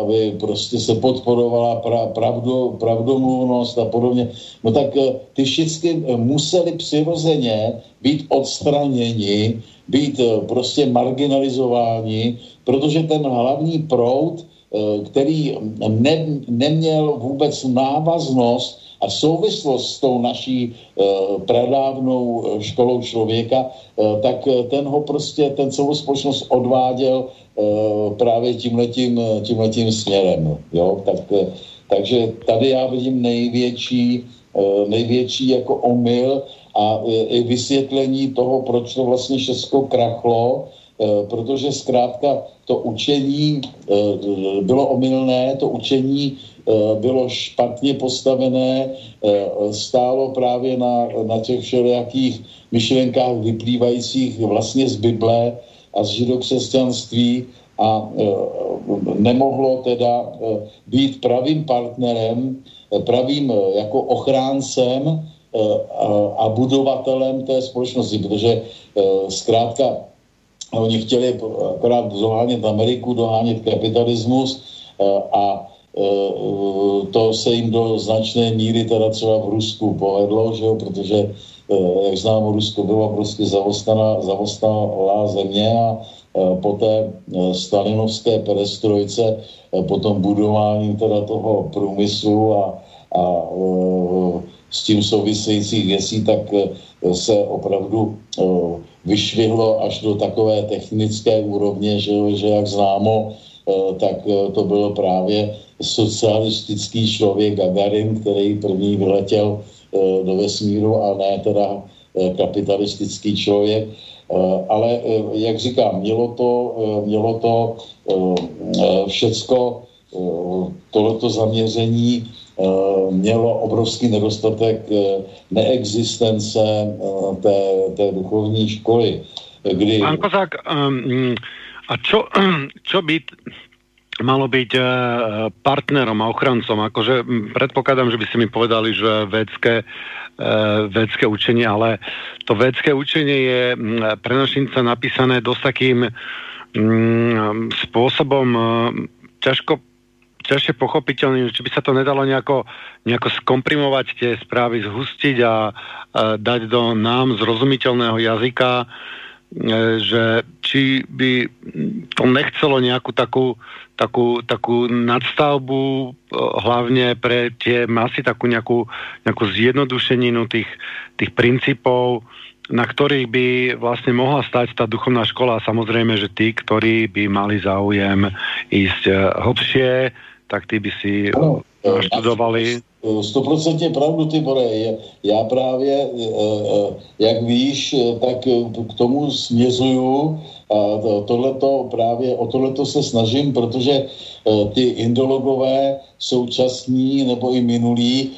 aby prostě se podporovala pra, pravdu, pravdomluvnost a podobně, no tak ty všichni museli přirozeně být odstraněni, být prostě marginalizováni, protože ten hlavní proud který ne, neměl vůbec návaznost a souvislost s tou naší uh, pradávnou eh, školou člověka, tak ten ho prostě, ten celou společnost odváděl právě tímhletím, tímhletím směrem. Jo? Tak, takže tady já vidím největší, největší jako omyl a i vysvětlení toho, proč to vlastně všechno krachlo, Eh, protože zkrátka to učení eh, bylo omylné, to učení eh, bylo špatně postavené, stálo právě na, na těch všelijakých myšlenkách vyplývajících vlastně z Bible a z židokřesťanství a nemohlo teda být pravým partnerem, pravým jako ochráncem a budovatelem té společnosti, protože zkrátka Oni chtěli akorát dohánět Ameriku, dohánět kapitalismus eh, a eh, to se jim do značné míry teda třeba v Rusku povedlo, že jo, protože eh, jak znám, Rusko bylo prostě zavostalá, zavostalá země a po té stalinovské perestrojce, po tom budování teda toho průmyslu a, a s tím souvisejících věcí, tak se opravdu vyšvihlo až do takové technické úrovně, že, že jak známo, eh, tak eh, to bylo právě socialistický člověk Gagarin, který první vyletěl eh, do vesmíru a ne teda kapitalistický člověk. Ale jak říkám, mělo to, mělo to všecko tohleto zaměření Eh, mělo obrovský nedostatek eh, neexistence eh, té, té duchovní školy. Kdy... Pán Kozák, um, a čo, čo by malo byť partnerom a ochrancom? Akože predpokladám, že by ste mi povedali, že védske, védske učenie, ale to védske učenie je pre našinca napísané dosť takým spôsobom ťažko ťažšie pochopiteľný, či by sa to nedalo nejako, nejako skomprimovať tie správy, zhustiť a, a dať do nám zrozumiteľného jazyka, e, že či by to nechcelo nejakú takú, takú, takú nadstavbu e, hlavne pre tie masy, takú nejakú, nejakú zjednodušeninu tých, tých princípov, na ktorých by vlastne mohla stať tá duchovná škola. Samozrejme, že tí, ktorí by mali záujem ísť e, hlbšie, tak ty by si no, študovali. stoprocentně pravdu, Tibore. Já právě, jak víš, tak k tomu směřuju a tohleto právě o tohleto se snažím, protože ty indologové současní nebo i minulí,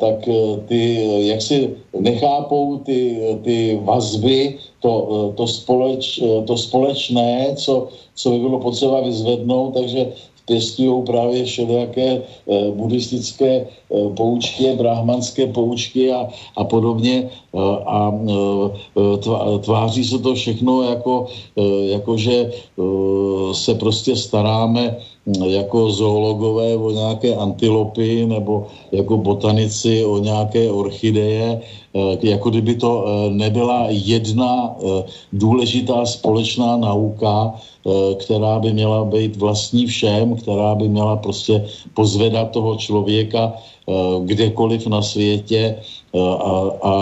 tak ty jak si nechápou ty, ty vazby, to, to, společ, to společné, co, co by bylo potřeba vyzvednout, takže pěstují právě všelijaké e, buddhistické e, poučky, brahmanské poučky a, a podobně. E, a tváří se to všechno jako, jako že se prostě staráme jako zoologové o nějaké antilopy nebo jako botanici o nějaké orchideje, jako kdyby to nebyla jedna důležitá společná nauka, Eh, která by měla být vlastní všem, která by měla prostě pozvedat toho člověka eh, kdekoliv na světě eh, a, a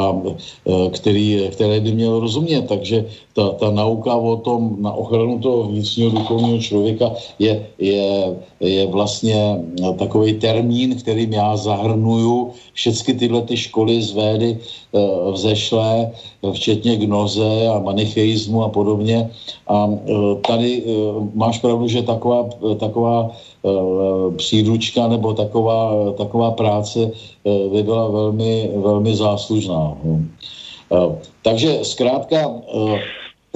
který, které by měl rozumět. Takže ta, ta nauka o tom, na ochranu toho vnitřního duchovního člověka je, je, je vlastně takový termín, kterým já zahrnuju všechny tyhle ty školy z védy vzešlé, včetně gnoze a manicheismu a podobně. A tady Eh, máš pravdu, že taková, taková příručka nebo taková, taková práce eh, by byla velmi, velmi záslužná. Takže zkrátka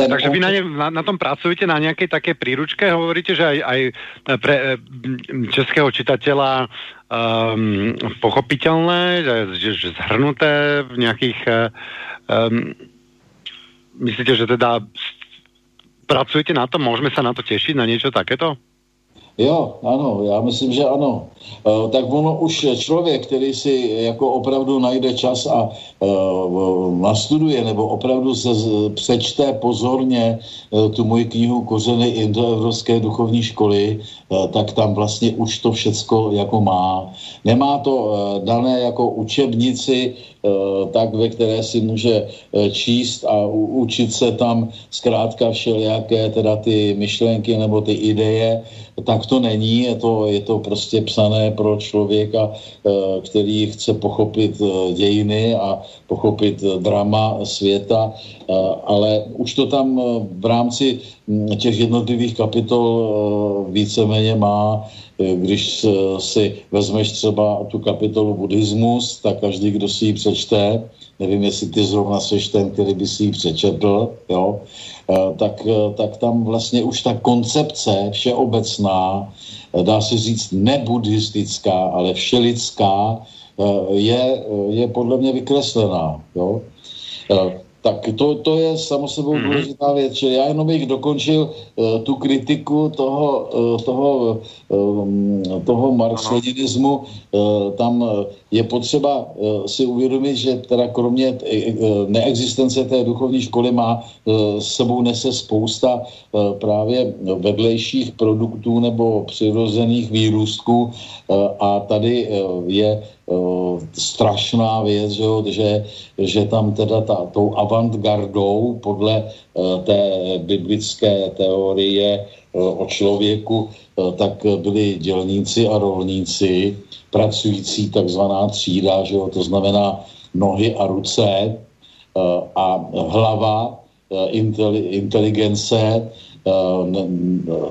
ten Takže vy na, ne, na, na tom pracujete na nějaké také príručke? Hovoríte, že aj, aj pre českého čitateľa um, pochopiteľné, že, že, že zhrnuté v nejakých... Um, myslíte, že teda pracujete na tom? Môžeme sa na to tešiť, na niečo takéto? Jo, ano, já myslím, že ano. E, tak ono už člověk, který si jako opravdu najde čas a e, nastuduje nebo opravdu se přečte pozorně e, tu moji knihu Kořeny indoevropské duchovní školy, tak tam vlastně už to všecko jako má. Nemá to e, dané jako učebnici, Eh, tak ve které si může eh, číst a učit se tam zkrátka všelijaké teda ty myšlenky nebo ty ideje, tak to není, je to, je to prostě psané pro člověka, eh, který chce pochopit dějiny a pochopit drama světa, ale už to tam v rámci hm, těch jednotlivých kapitol víceméně má když si vezmeš třeba tu kapitolu buddhismus, tak každý, kdo si ji přečte, nevím, jestli ty zrovna seš ten, který by si ji přečetl, jo, eh, tak, eh, tak tam vlastně už ta koncepce všeobecná, eh, dá se říct nebuddhistická, ale všelidská, je, je podle mě vykreslená. Jo. Tak to, to je samozřejmě mm-hmm. důležitá věc. Čili já jenom bych dokončil uh, tu kritiku toho, uh, toho, uh, toho marxismu. Uh, tam je potřeba uh, si uvědomit, že teda kromě t, uh, neexistence té duchovní školy má uh, s sebou nese spousta uh, právě vedlejších produktů nebo přirozených výrůstků uh, a tady uh, je uh, strašná věc, že, že, že tam teda ta, tou avantgardou podle uh, té biblické teorie uh, o člověku, tak byli dělníci a rolníci, pracující takzvaná třída, že to znamená nohy a ruce a hlava, inteligence,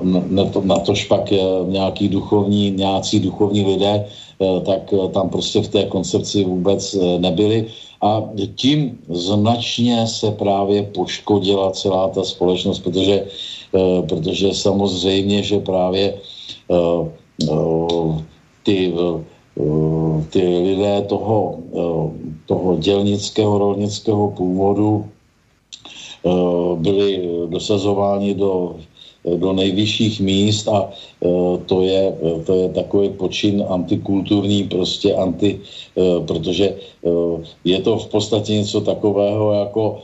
na, na, to, na to špak nějaký duchovní, nějací duchovní lidé, Eh, tak eh, tam prostě v té koncepci vůbec eh, nebyli. A tím značně se právě poškodila celá ta společnost, protože, protože samozřejmě, že právě ty, ty lidé toho, toho dělnického, rolnického původu byli dosazováni do do nejvyšších míst a e, to je, to je takový počin antikulturní, prostě anti, protože je to v podstatě něco takového, jako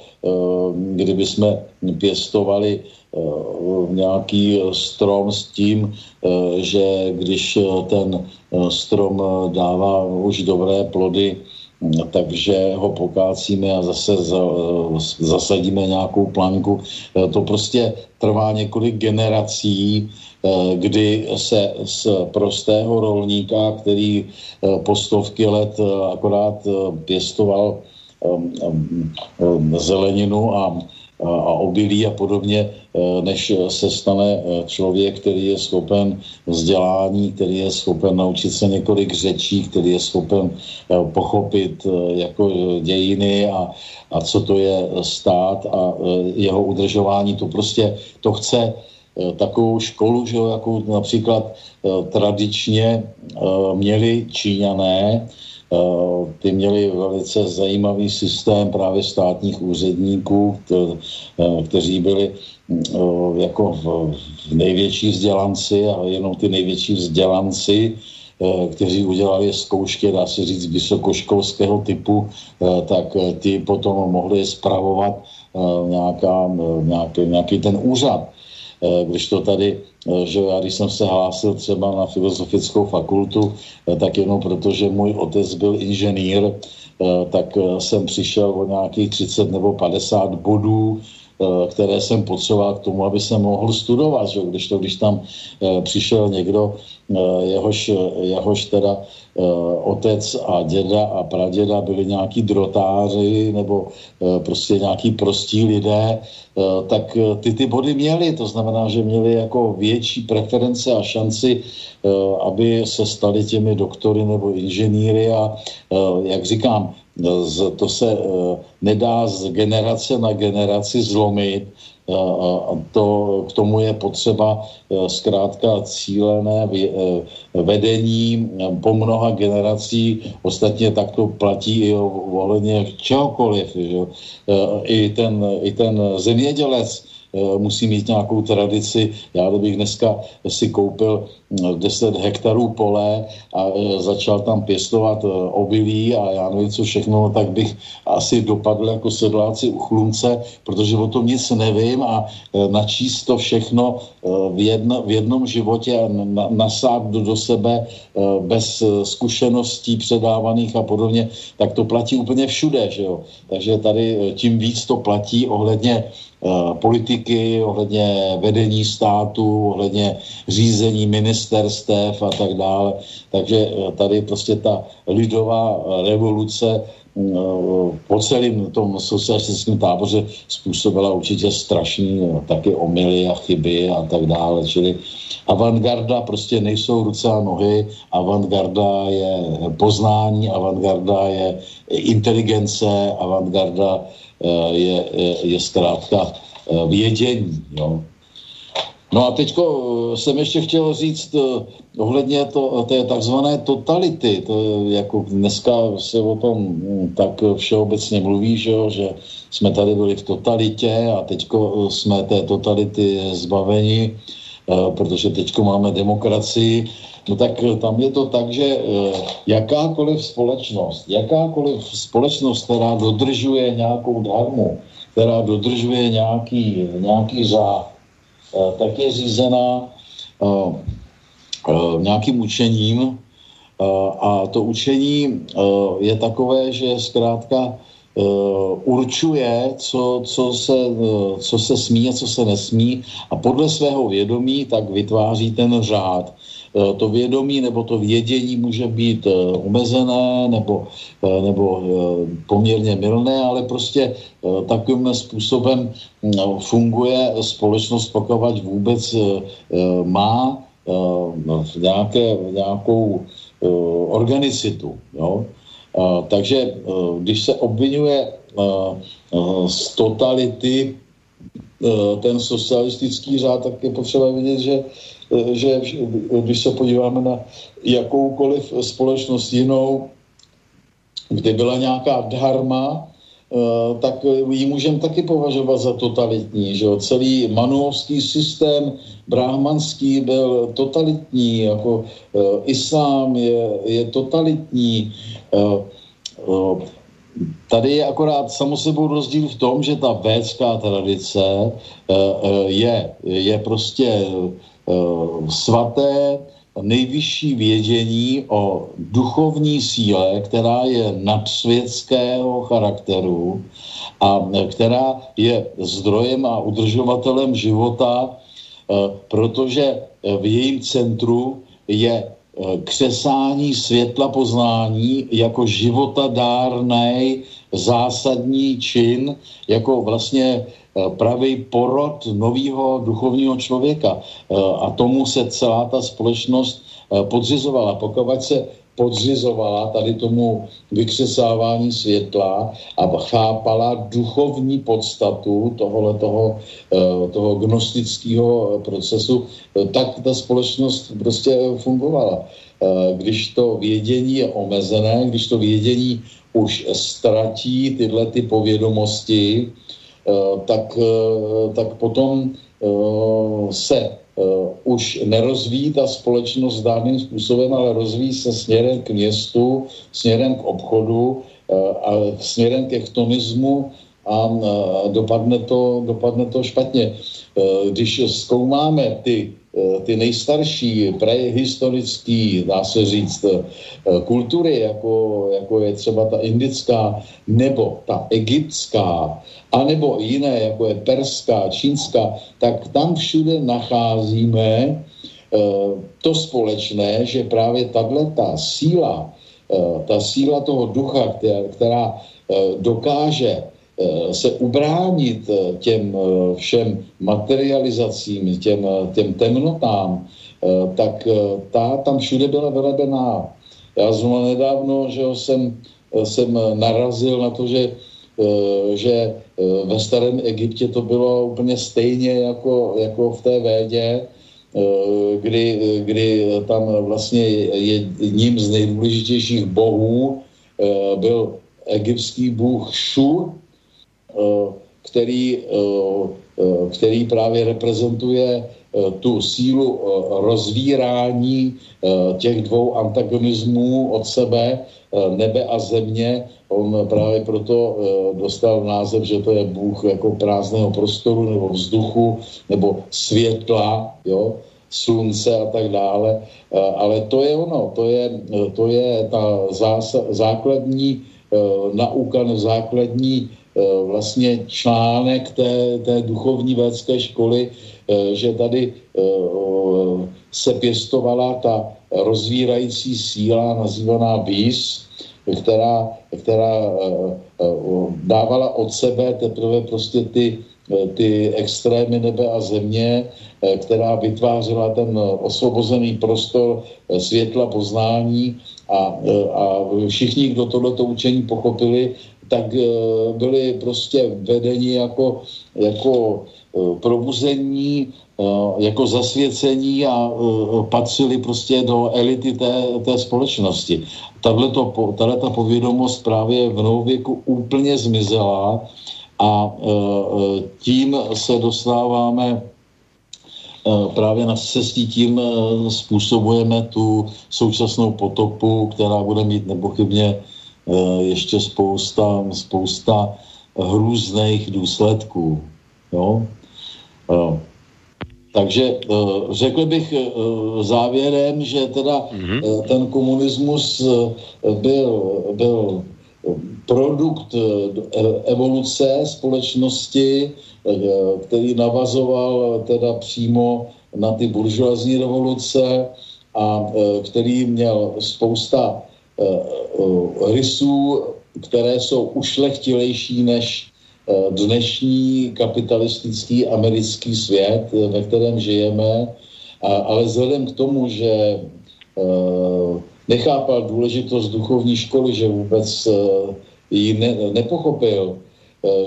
kdyby jsme pěstovali nějaký strom s tím, že když ten strom dává už dobré plody, takže ho pokácíme a zase zasadíme nějakou planku. To prostě trvá několik generací, kdy se z prostého rolníka, který po stovky let akorát pěstoval zeleninu a obilí a podobně, e, než se stane e, člověk, který je schopen vzdělání, který je schopen naučit se několik řečí, který je schopen e, pochopit jako dějiny a, a co to je stát a jeho udržování. To prostě, to chce takovou školu, že jako například tradičně měli Číňané, Eh, ty měli velice zajímavý systém právě státních úředníků, eh, kteří byli eh, jako v největší vzdělanci a jenom ty největší vzdělanci, kteří udělali zkoušky, dá se říct, vysokoškolského typu, tak ty potom mohli spravovat nějaká, nějaký, nějaký ten úřad. Když to tady že já když jsem se hlásil třeba na filozofickou fakultu, tak jenom proto, že můj otec byl inženýr, tak jsem přišel o nějakých 30 nebo 50 bodů, které jsem potřeboval k tomu, aby se mohl studovat. Že? Když to, když tam přišel někdo, jehož, jehož teda otec a děda a praděda byli nějaký drotáři nebo prostě nějaký prostí lidé, Eh, tak eh, ty ty body měli, to znamená, že měli jako větší preference a šanci, eh, aby se stali těmi doktory nebo inženýry a jak říkám, to se nedá z generace na generaci zlomit, to, k tomu je potřeba e, zkrátka cílené e, vedení po mnoha generací. Ostatně tak to platí i ohledně čehokoliv. Že? E, I, ten, I ten zemědělec musí mít nějakou tradici. Já kdybych dneska si koupil 10 hm, hektarů pole a eh, začal tam pěstovat eh, obilí a já nevím co všechno, tak bych asi dopadl jako sedláci u chlumce, protože o tom nic nevím a načíst to všechno v, jedno, v jednom životě a nasát do, do sebe bez zkušeností předávaných a podobně, tak to platí úplně všude, že jo. Takže tady tím víc to platí ohledně Eh, politiky, ohledně vedení státu, ohledně řízení ministerstev a tak dále. Takže eh, tady prostě ta lidová revoluce mm, eh, po celém tom socialistickém táboře způsobila určitě strašný taky omily a chyby a tak dále. Čili avantgarda prostě nejsou ruce a nohy, avantgarda je poznání, avantgarda je inteligence, avantgarda Eh, je, je, je zkrátka eh, vědění. Jo. No a teďko eh, jsem ještě chtěl říct ohledně to, té takzvané totality. To jako dneska se o tom hm, tak všeobecně mluví, že, jo, že jsme tady byli v totalitě a teďko jsme té totality zbaveni, protože teďko máme demokracii. No tak tam je to tak, že jakákoliv společnost, jakákoliv společnost, která dodržuje nějakou dharmu, která dodržuje nějaký, nějaký řád, tak je řízená nějakým učením a to učení je takové, že zkrátka určuje, co, co, se, co se smí a co se nesmí a podle svého vědomí tak vytváří ten řád. Eh, to vědomí nebo to vědění může být eh, omezené nebo, eh, nebo poměrně milné, ale prostě takovým způsobem mm, funguje společnost, pokud vůbec má nějaké, nějakou organicitu. Jo? Takže když se obvinuje z totality ten socialistický řád, tak je potřeba vidět, že že když se podíváme na jakoukoliv společnost jinou, kde byla nějaká dharma, eh, tak ji můžeme taky považovat za totalitní. Že jo? Celý manuovský systém brahmanský byl totalitní, jako islám je, je totalitní. Tady je akorát samosebou rozdíl v tom, že ta védská tradice je, je prostě Eh, svaté, nejvyšší vědění o duchovní síle, která je nadsvětského charakteru a která je zdrojem a udržovatelem života, protože v jejím centru je křesání světla poznání jako životadárný zásadní čin, jako vlastně Eh, pravý porod nového duchovního člověka. Eh, a tomu se celá ta společnost eh, podřizovala. Pokud se podřizovala tady tomu vykřesávání světla a chápala duchovní podstatu tohohle toho, toho gnostického procesu, tak ta společnost prostě fungovala. Když to vědění je omezené, když to vědění už ztratí tyhle ty povědomosti, Eh, tak, eh, tak potom eh, se už nerozvíjí ta společnost dávným způsobem, ale rozvíjí se směrem k městu, směrem k obchodu a směrem ke chtonismu a dopadne to, dopadne to špatně. Když zkoumáme ty Eh, ty nejstarší prehistorické, dá se říct, eh, kultury, jako, jako je třeba ta indická nebo ta egyptská, anebo jiné, jako je perská, čínská, tak tam všude nacházíme eh, to společné, že právě tahle ta síla, ta síla toho ducha, která, která dokáže Eh, se ubránit eh, těm eh, všem materializacím, těm, těm temnotám, tak ta tam všude byla vylebená. Já zrovna nedávno, že jsem, jsem narazil na to, že, že ve starém Egyptě to bylo úplně stejně jako, jako v té védě, kdy, kdy tam vlastně jedním z nejdůležitějších bohů byl egyptský bůh Šu, Eh, který, eh, eh, který právě reprezentuje tu sílu rozvírání těch dvou antagonismů od sebe, nebe a země. On právě proto dostal název, že to je Bůh jako prázdného prostoru nebo vzduchu nebo světla, jo, slunce a tak dále. Ale to je ono, to je, to je ta základní nauka, základní Eh, vlastně článek té, té duchovní védské školy, eh, že tady eh, se pěstovala ta rozvírající síla nazývaná výz, která, která dávala od sebe teprve prostě ty, ty extrémy nebe a země, která vytvářela ten osvobozený prostor světla poznání a, a všichni, kdo tohleto učení pochopili, tak eh, byli prostě vedeni jako, jako eh, probuzení, eh, jako zasvěcení a patřili prostě do elity té, té společnosti. Tahle ta povědomost právě v novověku úplně zmizela a tím se dostáváme právě na cestí tím způsobujeme tu současnou potopu, která bude mít nepochybně ještě spousta, spousta hrůzných důsledků. Jo? Eh, takže eh, řekl bych závěrem, že teda mm-hmm. ten komunismus byl, byl produkt evoluce společnosti, který navazoval teda přímo na ty buržoazní revoluce a který měl spousta Eh, eh, rysů, které jsou ušlechtilejší než eh, dnešní kapitalistický americký svět, ve kterém žijeme, ale vzhledem k tomu, že nechápal důležitost duchovní školy, že vůbec ji ne, nepochopil,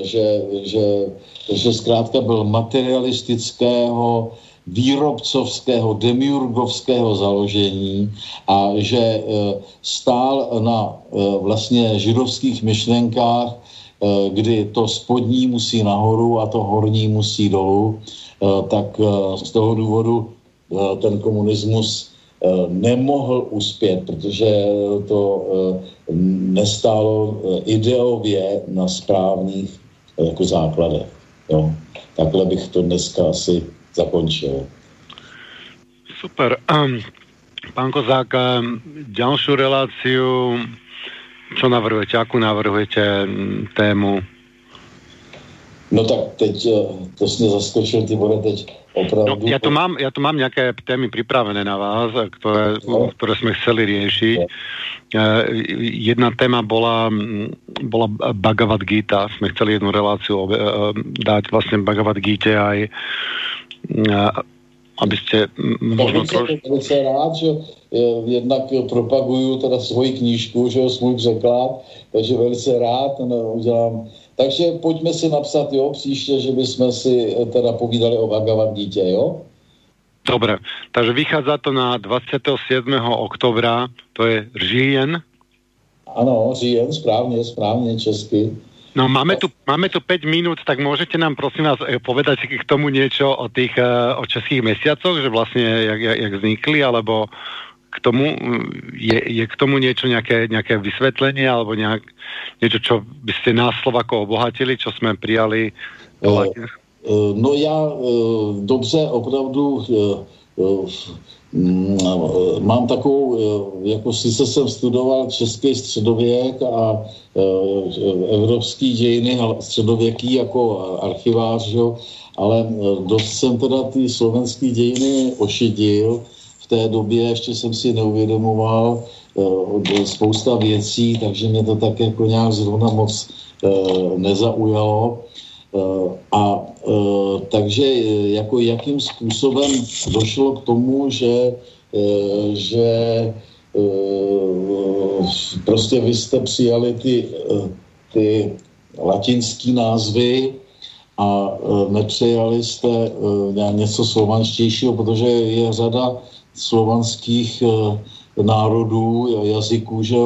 že, že, že zkrátka byl materialistického, výrobcovského, demiurgovského založení a že e, stál na e, vlastně židovských myšlenkách, e, kdy to spodní musí nahoru a to horní musí dolů, tak z toho důvodu ten komunismus nemohl uspět, protože to nestálo ideově na správných jako základech. Jo. Takhle bych to dneska asi zakončil. Super. Um, pán Kozák, ďalšiu reláciu, čo navrhujete, akú navrhujete tému? No tak teď, to jsi zaskočil, ty bude teď opravdu... No, ja, tu mám, ja tu mám nejaké témy pripravené na vás, ktoré, no. ktoré sme chceli riešiť. No. Jedna téma bola, bola Bhagavad Gita. Sme chceli jednu reláciu dať vlastne Bhagavad Gita aj aby ste možno trošku... Velice rád, že jednak propaguju teda svoji knížku, že jo, svůj překlad, takže velice rád no, udělám. Takže pojďme si napsat, jo, příště, že bychom si eh, teda povídali o Bhagavad dítě, jo? Dobre, takže vychádza to na 27. oktobra, to je říjen. Ano, říjen, správně, správně, česky. No máme tu, máme tu 5 minút, tak môžete nám prosím vás eh, povedať k tomu niečo o tých eh, o českých mesiacoch, že vlastne jak, jak, jak vznikli, alebo k tomu, mm, je, je k tomu niečo, nejaké, nejaké vysvetlenie, alebo nejak, niečo, čo by ste nás Slovako obohatili, čo sme prijali uh, uh, No já dobře, opravdu mám takovou, eh, jako sice jsem studoval český středověk a eh, evropský dějiny středověký jako archivář, jo, ale dost jsem teda ty slovenské dějiny ošidil. V té době ještě jsem si neuvědomoval spousta věcí, takže mě to tak jako nějak zrovna moc nezaujalo. Eh, a eh, takže eh, jako jakým způsobem došlo k tomu, že, že prostě vy jste přijali ty, ty latinské názvy a nepřijali jste něco slovanštějšího, protože je řada slovanských národů, jazyků, že,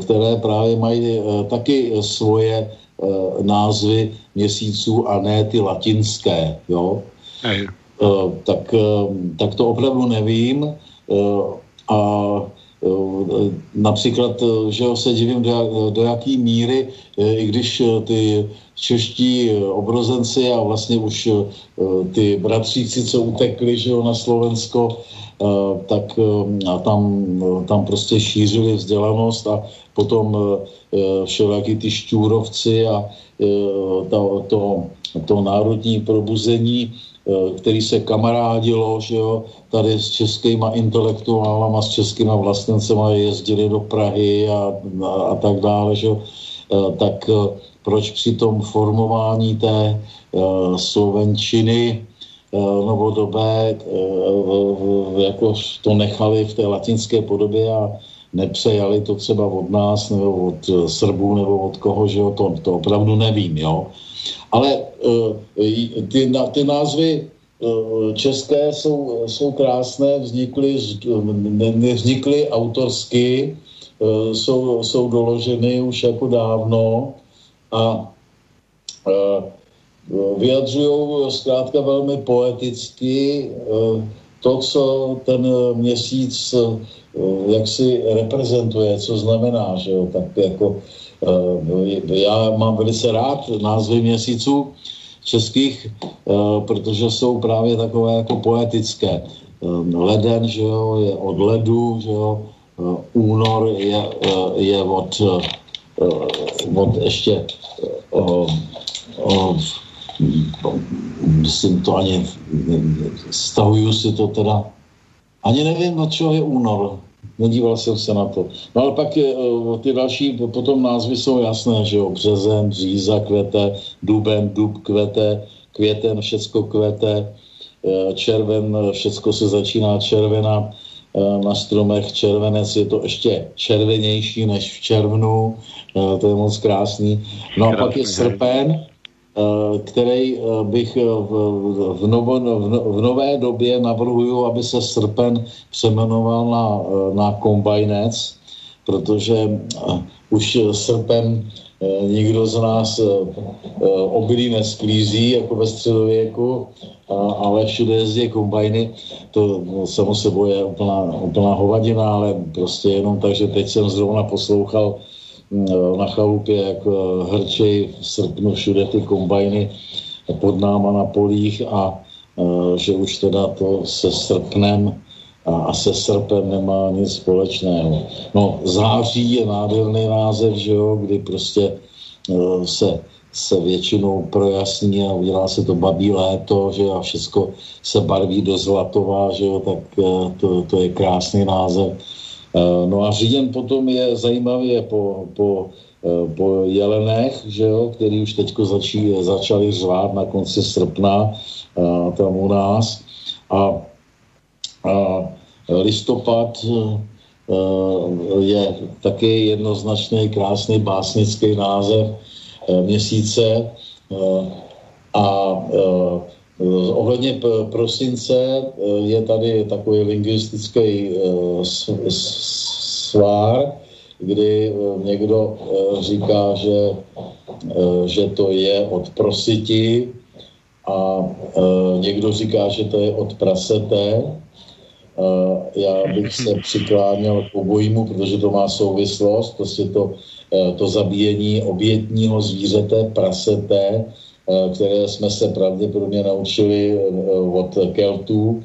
které právě mají taky svoje názvy měsíců a ne ty latinské, jo. Uh, tak, uh, tak to opravdu nevím a například, že se divím, do, do jaký míry, i když ty čeští obrozenci a vlastně už ty bratříci, co utekli že jo, na Slovensko, tak a tam, tam prostě šířili vzdělanost a potom všelijaký ty šťůrovci a to, to, to národní probuzení, který se kamarádilo, že jo, tady s českýma intelektuálama, s českýma vlastencema jezdili do Prahy a, a, a tak dále, že jo, tak proč při tom formování té slovenčiny novodobé jako to nechali v té latinské podobě a nepřejali to třeba od nás nebo od eh, Srbů nebo od koho, že jo, to, to opravdu nevím, jo. Ale uh, ty, ty názvy uh, české jsou, jsou krásné, vznikly, ne, nevznikly autorsky, jsou, jsou doloženy už jako dávno a vyjadřují zkrátka velmi poeticky to, co ten měsíc Eh, jak si reprezentuje, co znamená, že jo, tak jako eh, já mám velice rád názvy měsíců českých, eh, protože jsou právě takové jako poetické. Leden, že jo, je od ledu, že jo, únor je, je od, od ještě myslím to ani, stahuju si to teda ani nevím, na čeho je únor. Nedíval jsem se na to. No ale pak je, eh, ty další potom názvy jsou jasné, že jo. Březen, bříza kvete, duben, dub kvete, květen, všecko kvete, eh, červen, všecko se začíná červena, eh, na stromech červenec je to ještě červenější než v červnu, to je moc krásný. No a pak je srpen, který eh, bych eh, v, v, novo, v nové době navrhuju, aby se srpen přemenoval na, na kombajnec, protože už srpen nikdo z nás obilí nesklízí, jako ve středověku, ale všude jezdí kombajny. To no, samo sebou je úplná, úplná hovadina, ale prostě jenom tak, že teď jsem zrovna poslouchal na chalupě, jak eh, hrčej v srpnu všude ty kombajny pod náma na polích a eh, že už teda to se srpnem a, se srpem nemá nic společného. No, září je nádherný název, že jo, kdy prostě se se většinou projasní a udělá se to babí léto, že a všechno se barví do zlatová, že jo, tak to, to je krásný název. Uh, no a říjen potom je zajímavě po, po po jelenech, že jo, který už teď začí, začali řvát na konci srpna tam u nás. A, a listopad je taky jednoznačný, krásný básnický název měsíce a Ohledně prosince je tady takový lingvistický svár, kdy někdo říká, že, že to je od prositi a někdo říká, že to je od praseté já bych se přikláněl k obojímu, protože to má souvislost, prostě to, to zabíjení obětního zvířete, prasete, které jsme se pravděpodobně naučili e, od Keltů,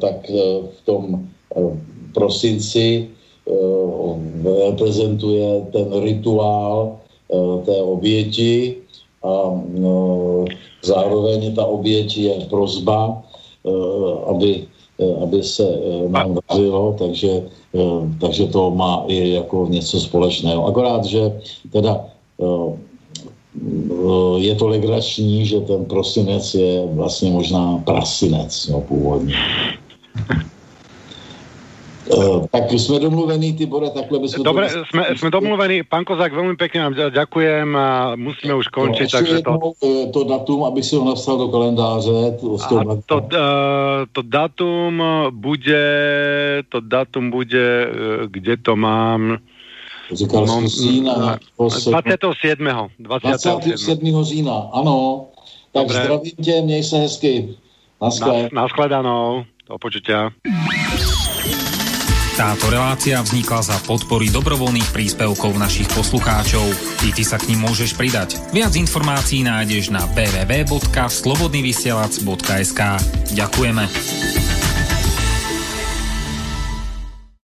tak v tom prosinci reprezentuje ten rituál té oběti a zároveň ta oběť je prozba, aby Eh, aby se eh, nám dařilo, takže, eh, takže to má i jako něco společného. Akorát, že teda je to legrační, že ten prosinec je vlastně možná prasinec no, původně. Uh, tak jsme domluvení, Tibore, takhle bychom... Dobre, to... jsme, jsme domluvení. Pán Kozák, velmi pěkně vám ďakujem a musíme už končit. No, takže to... Eh, to datum, aby si ho napsal do kalendáře. To, a to, uh, to datum bude, to datum bude, kde to mám... Říkal no, října. 27. 27. 27. října, ano. Tak Dobre. zdravím tě, měj se hezky. Naschle. Naschledanou. Do počutia. Táto relácia vznikla za podpory dobrovoľných príspevkov našich poslucháčov. I ty sa k ním môžeš pridať. Viac informácií nájdeš na www.slobodnyvysielac.sk Ďakujeme.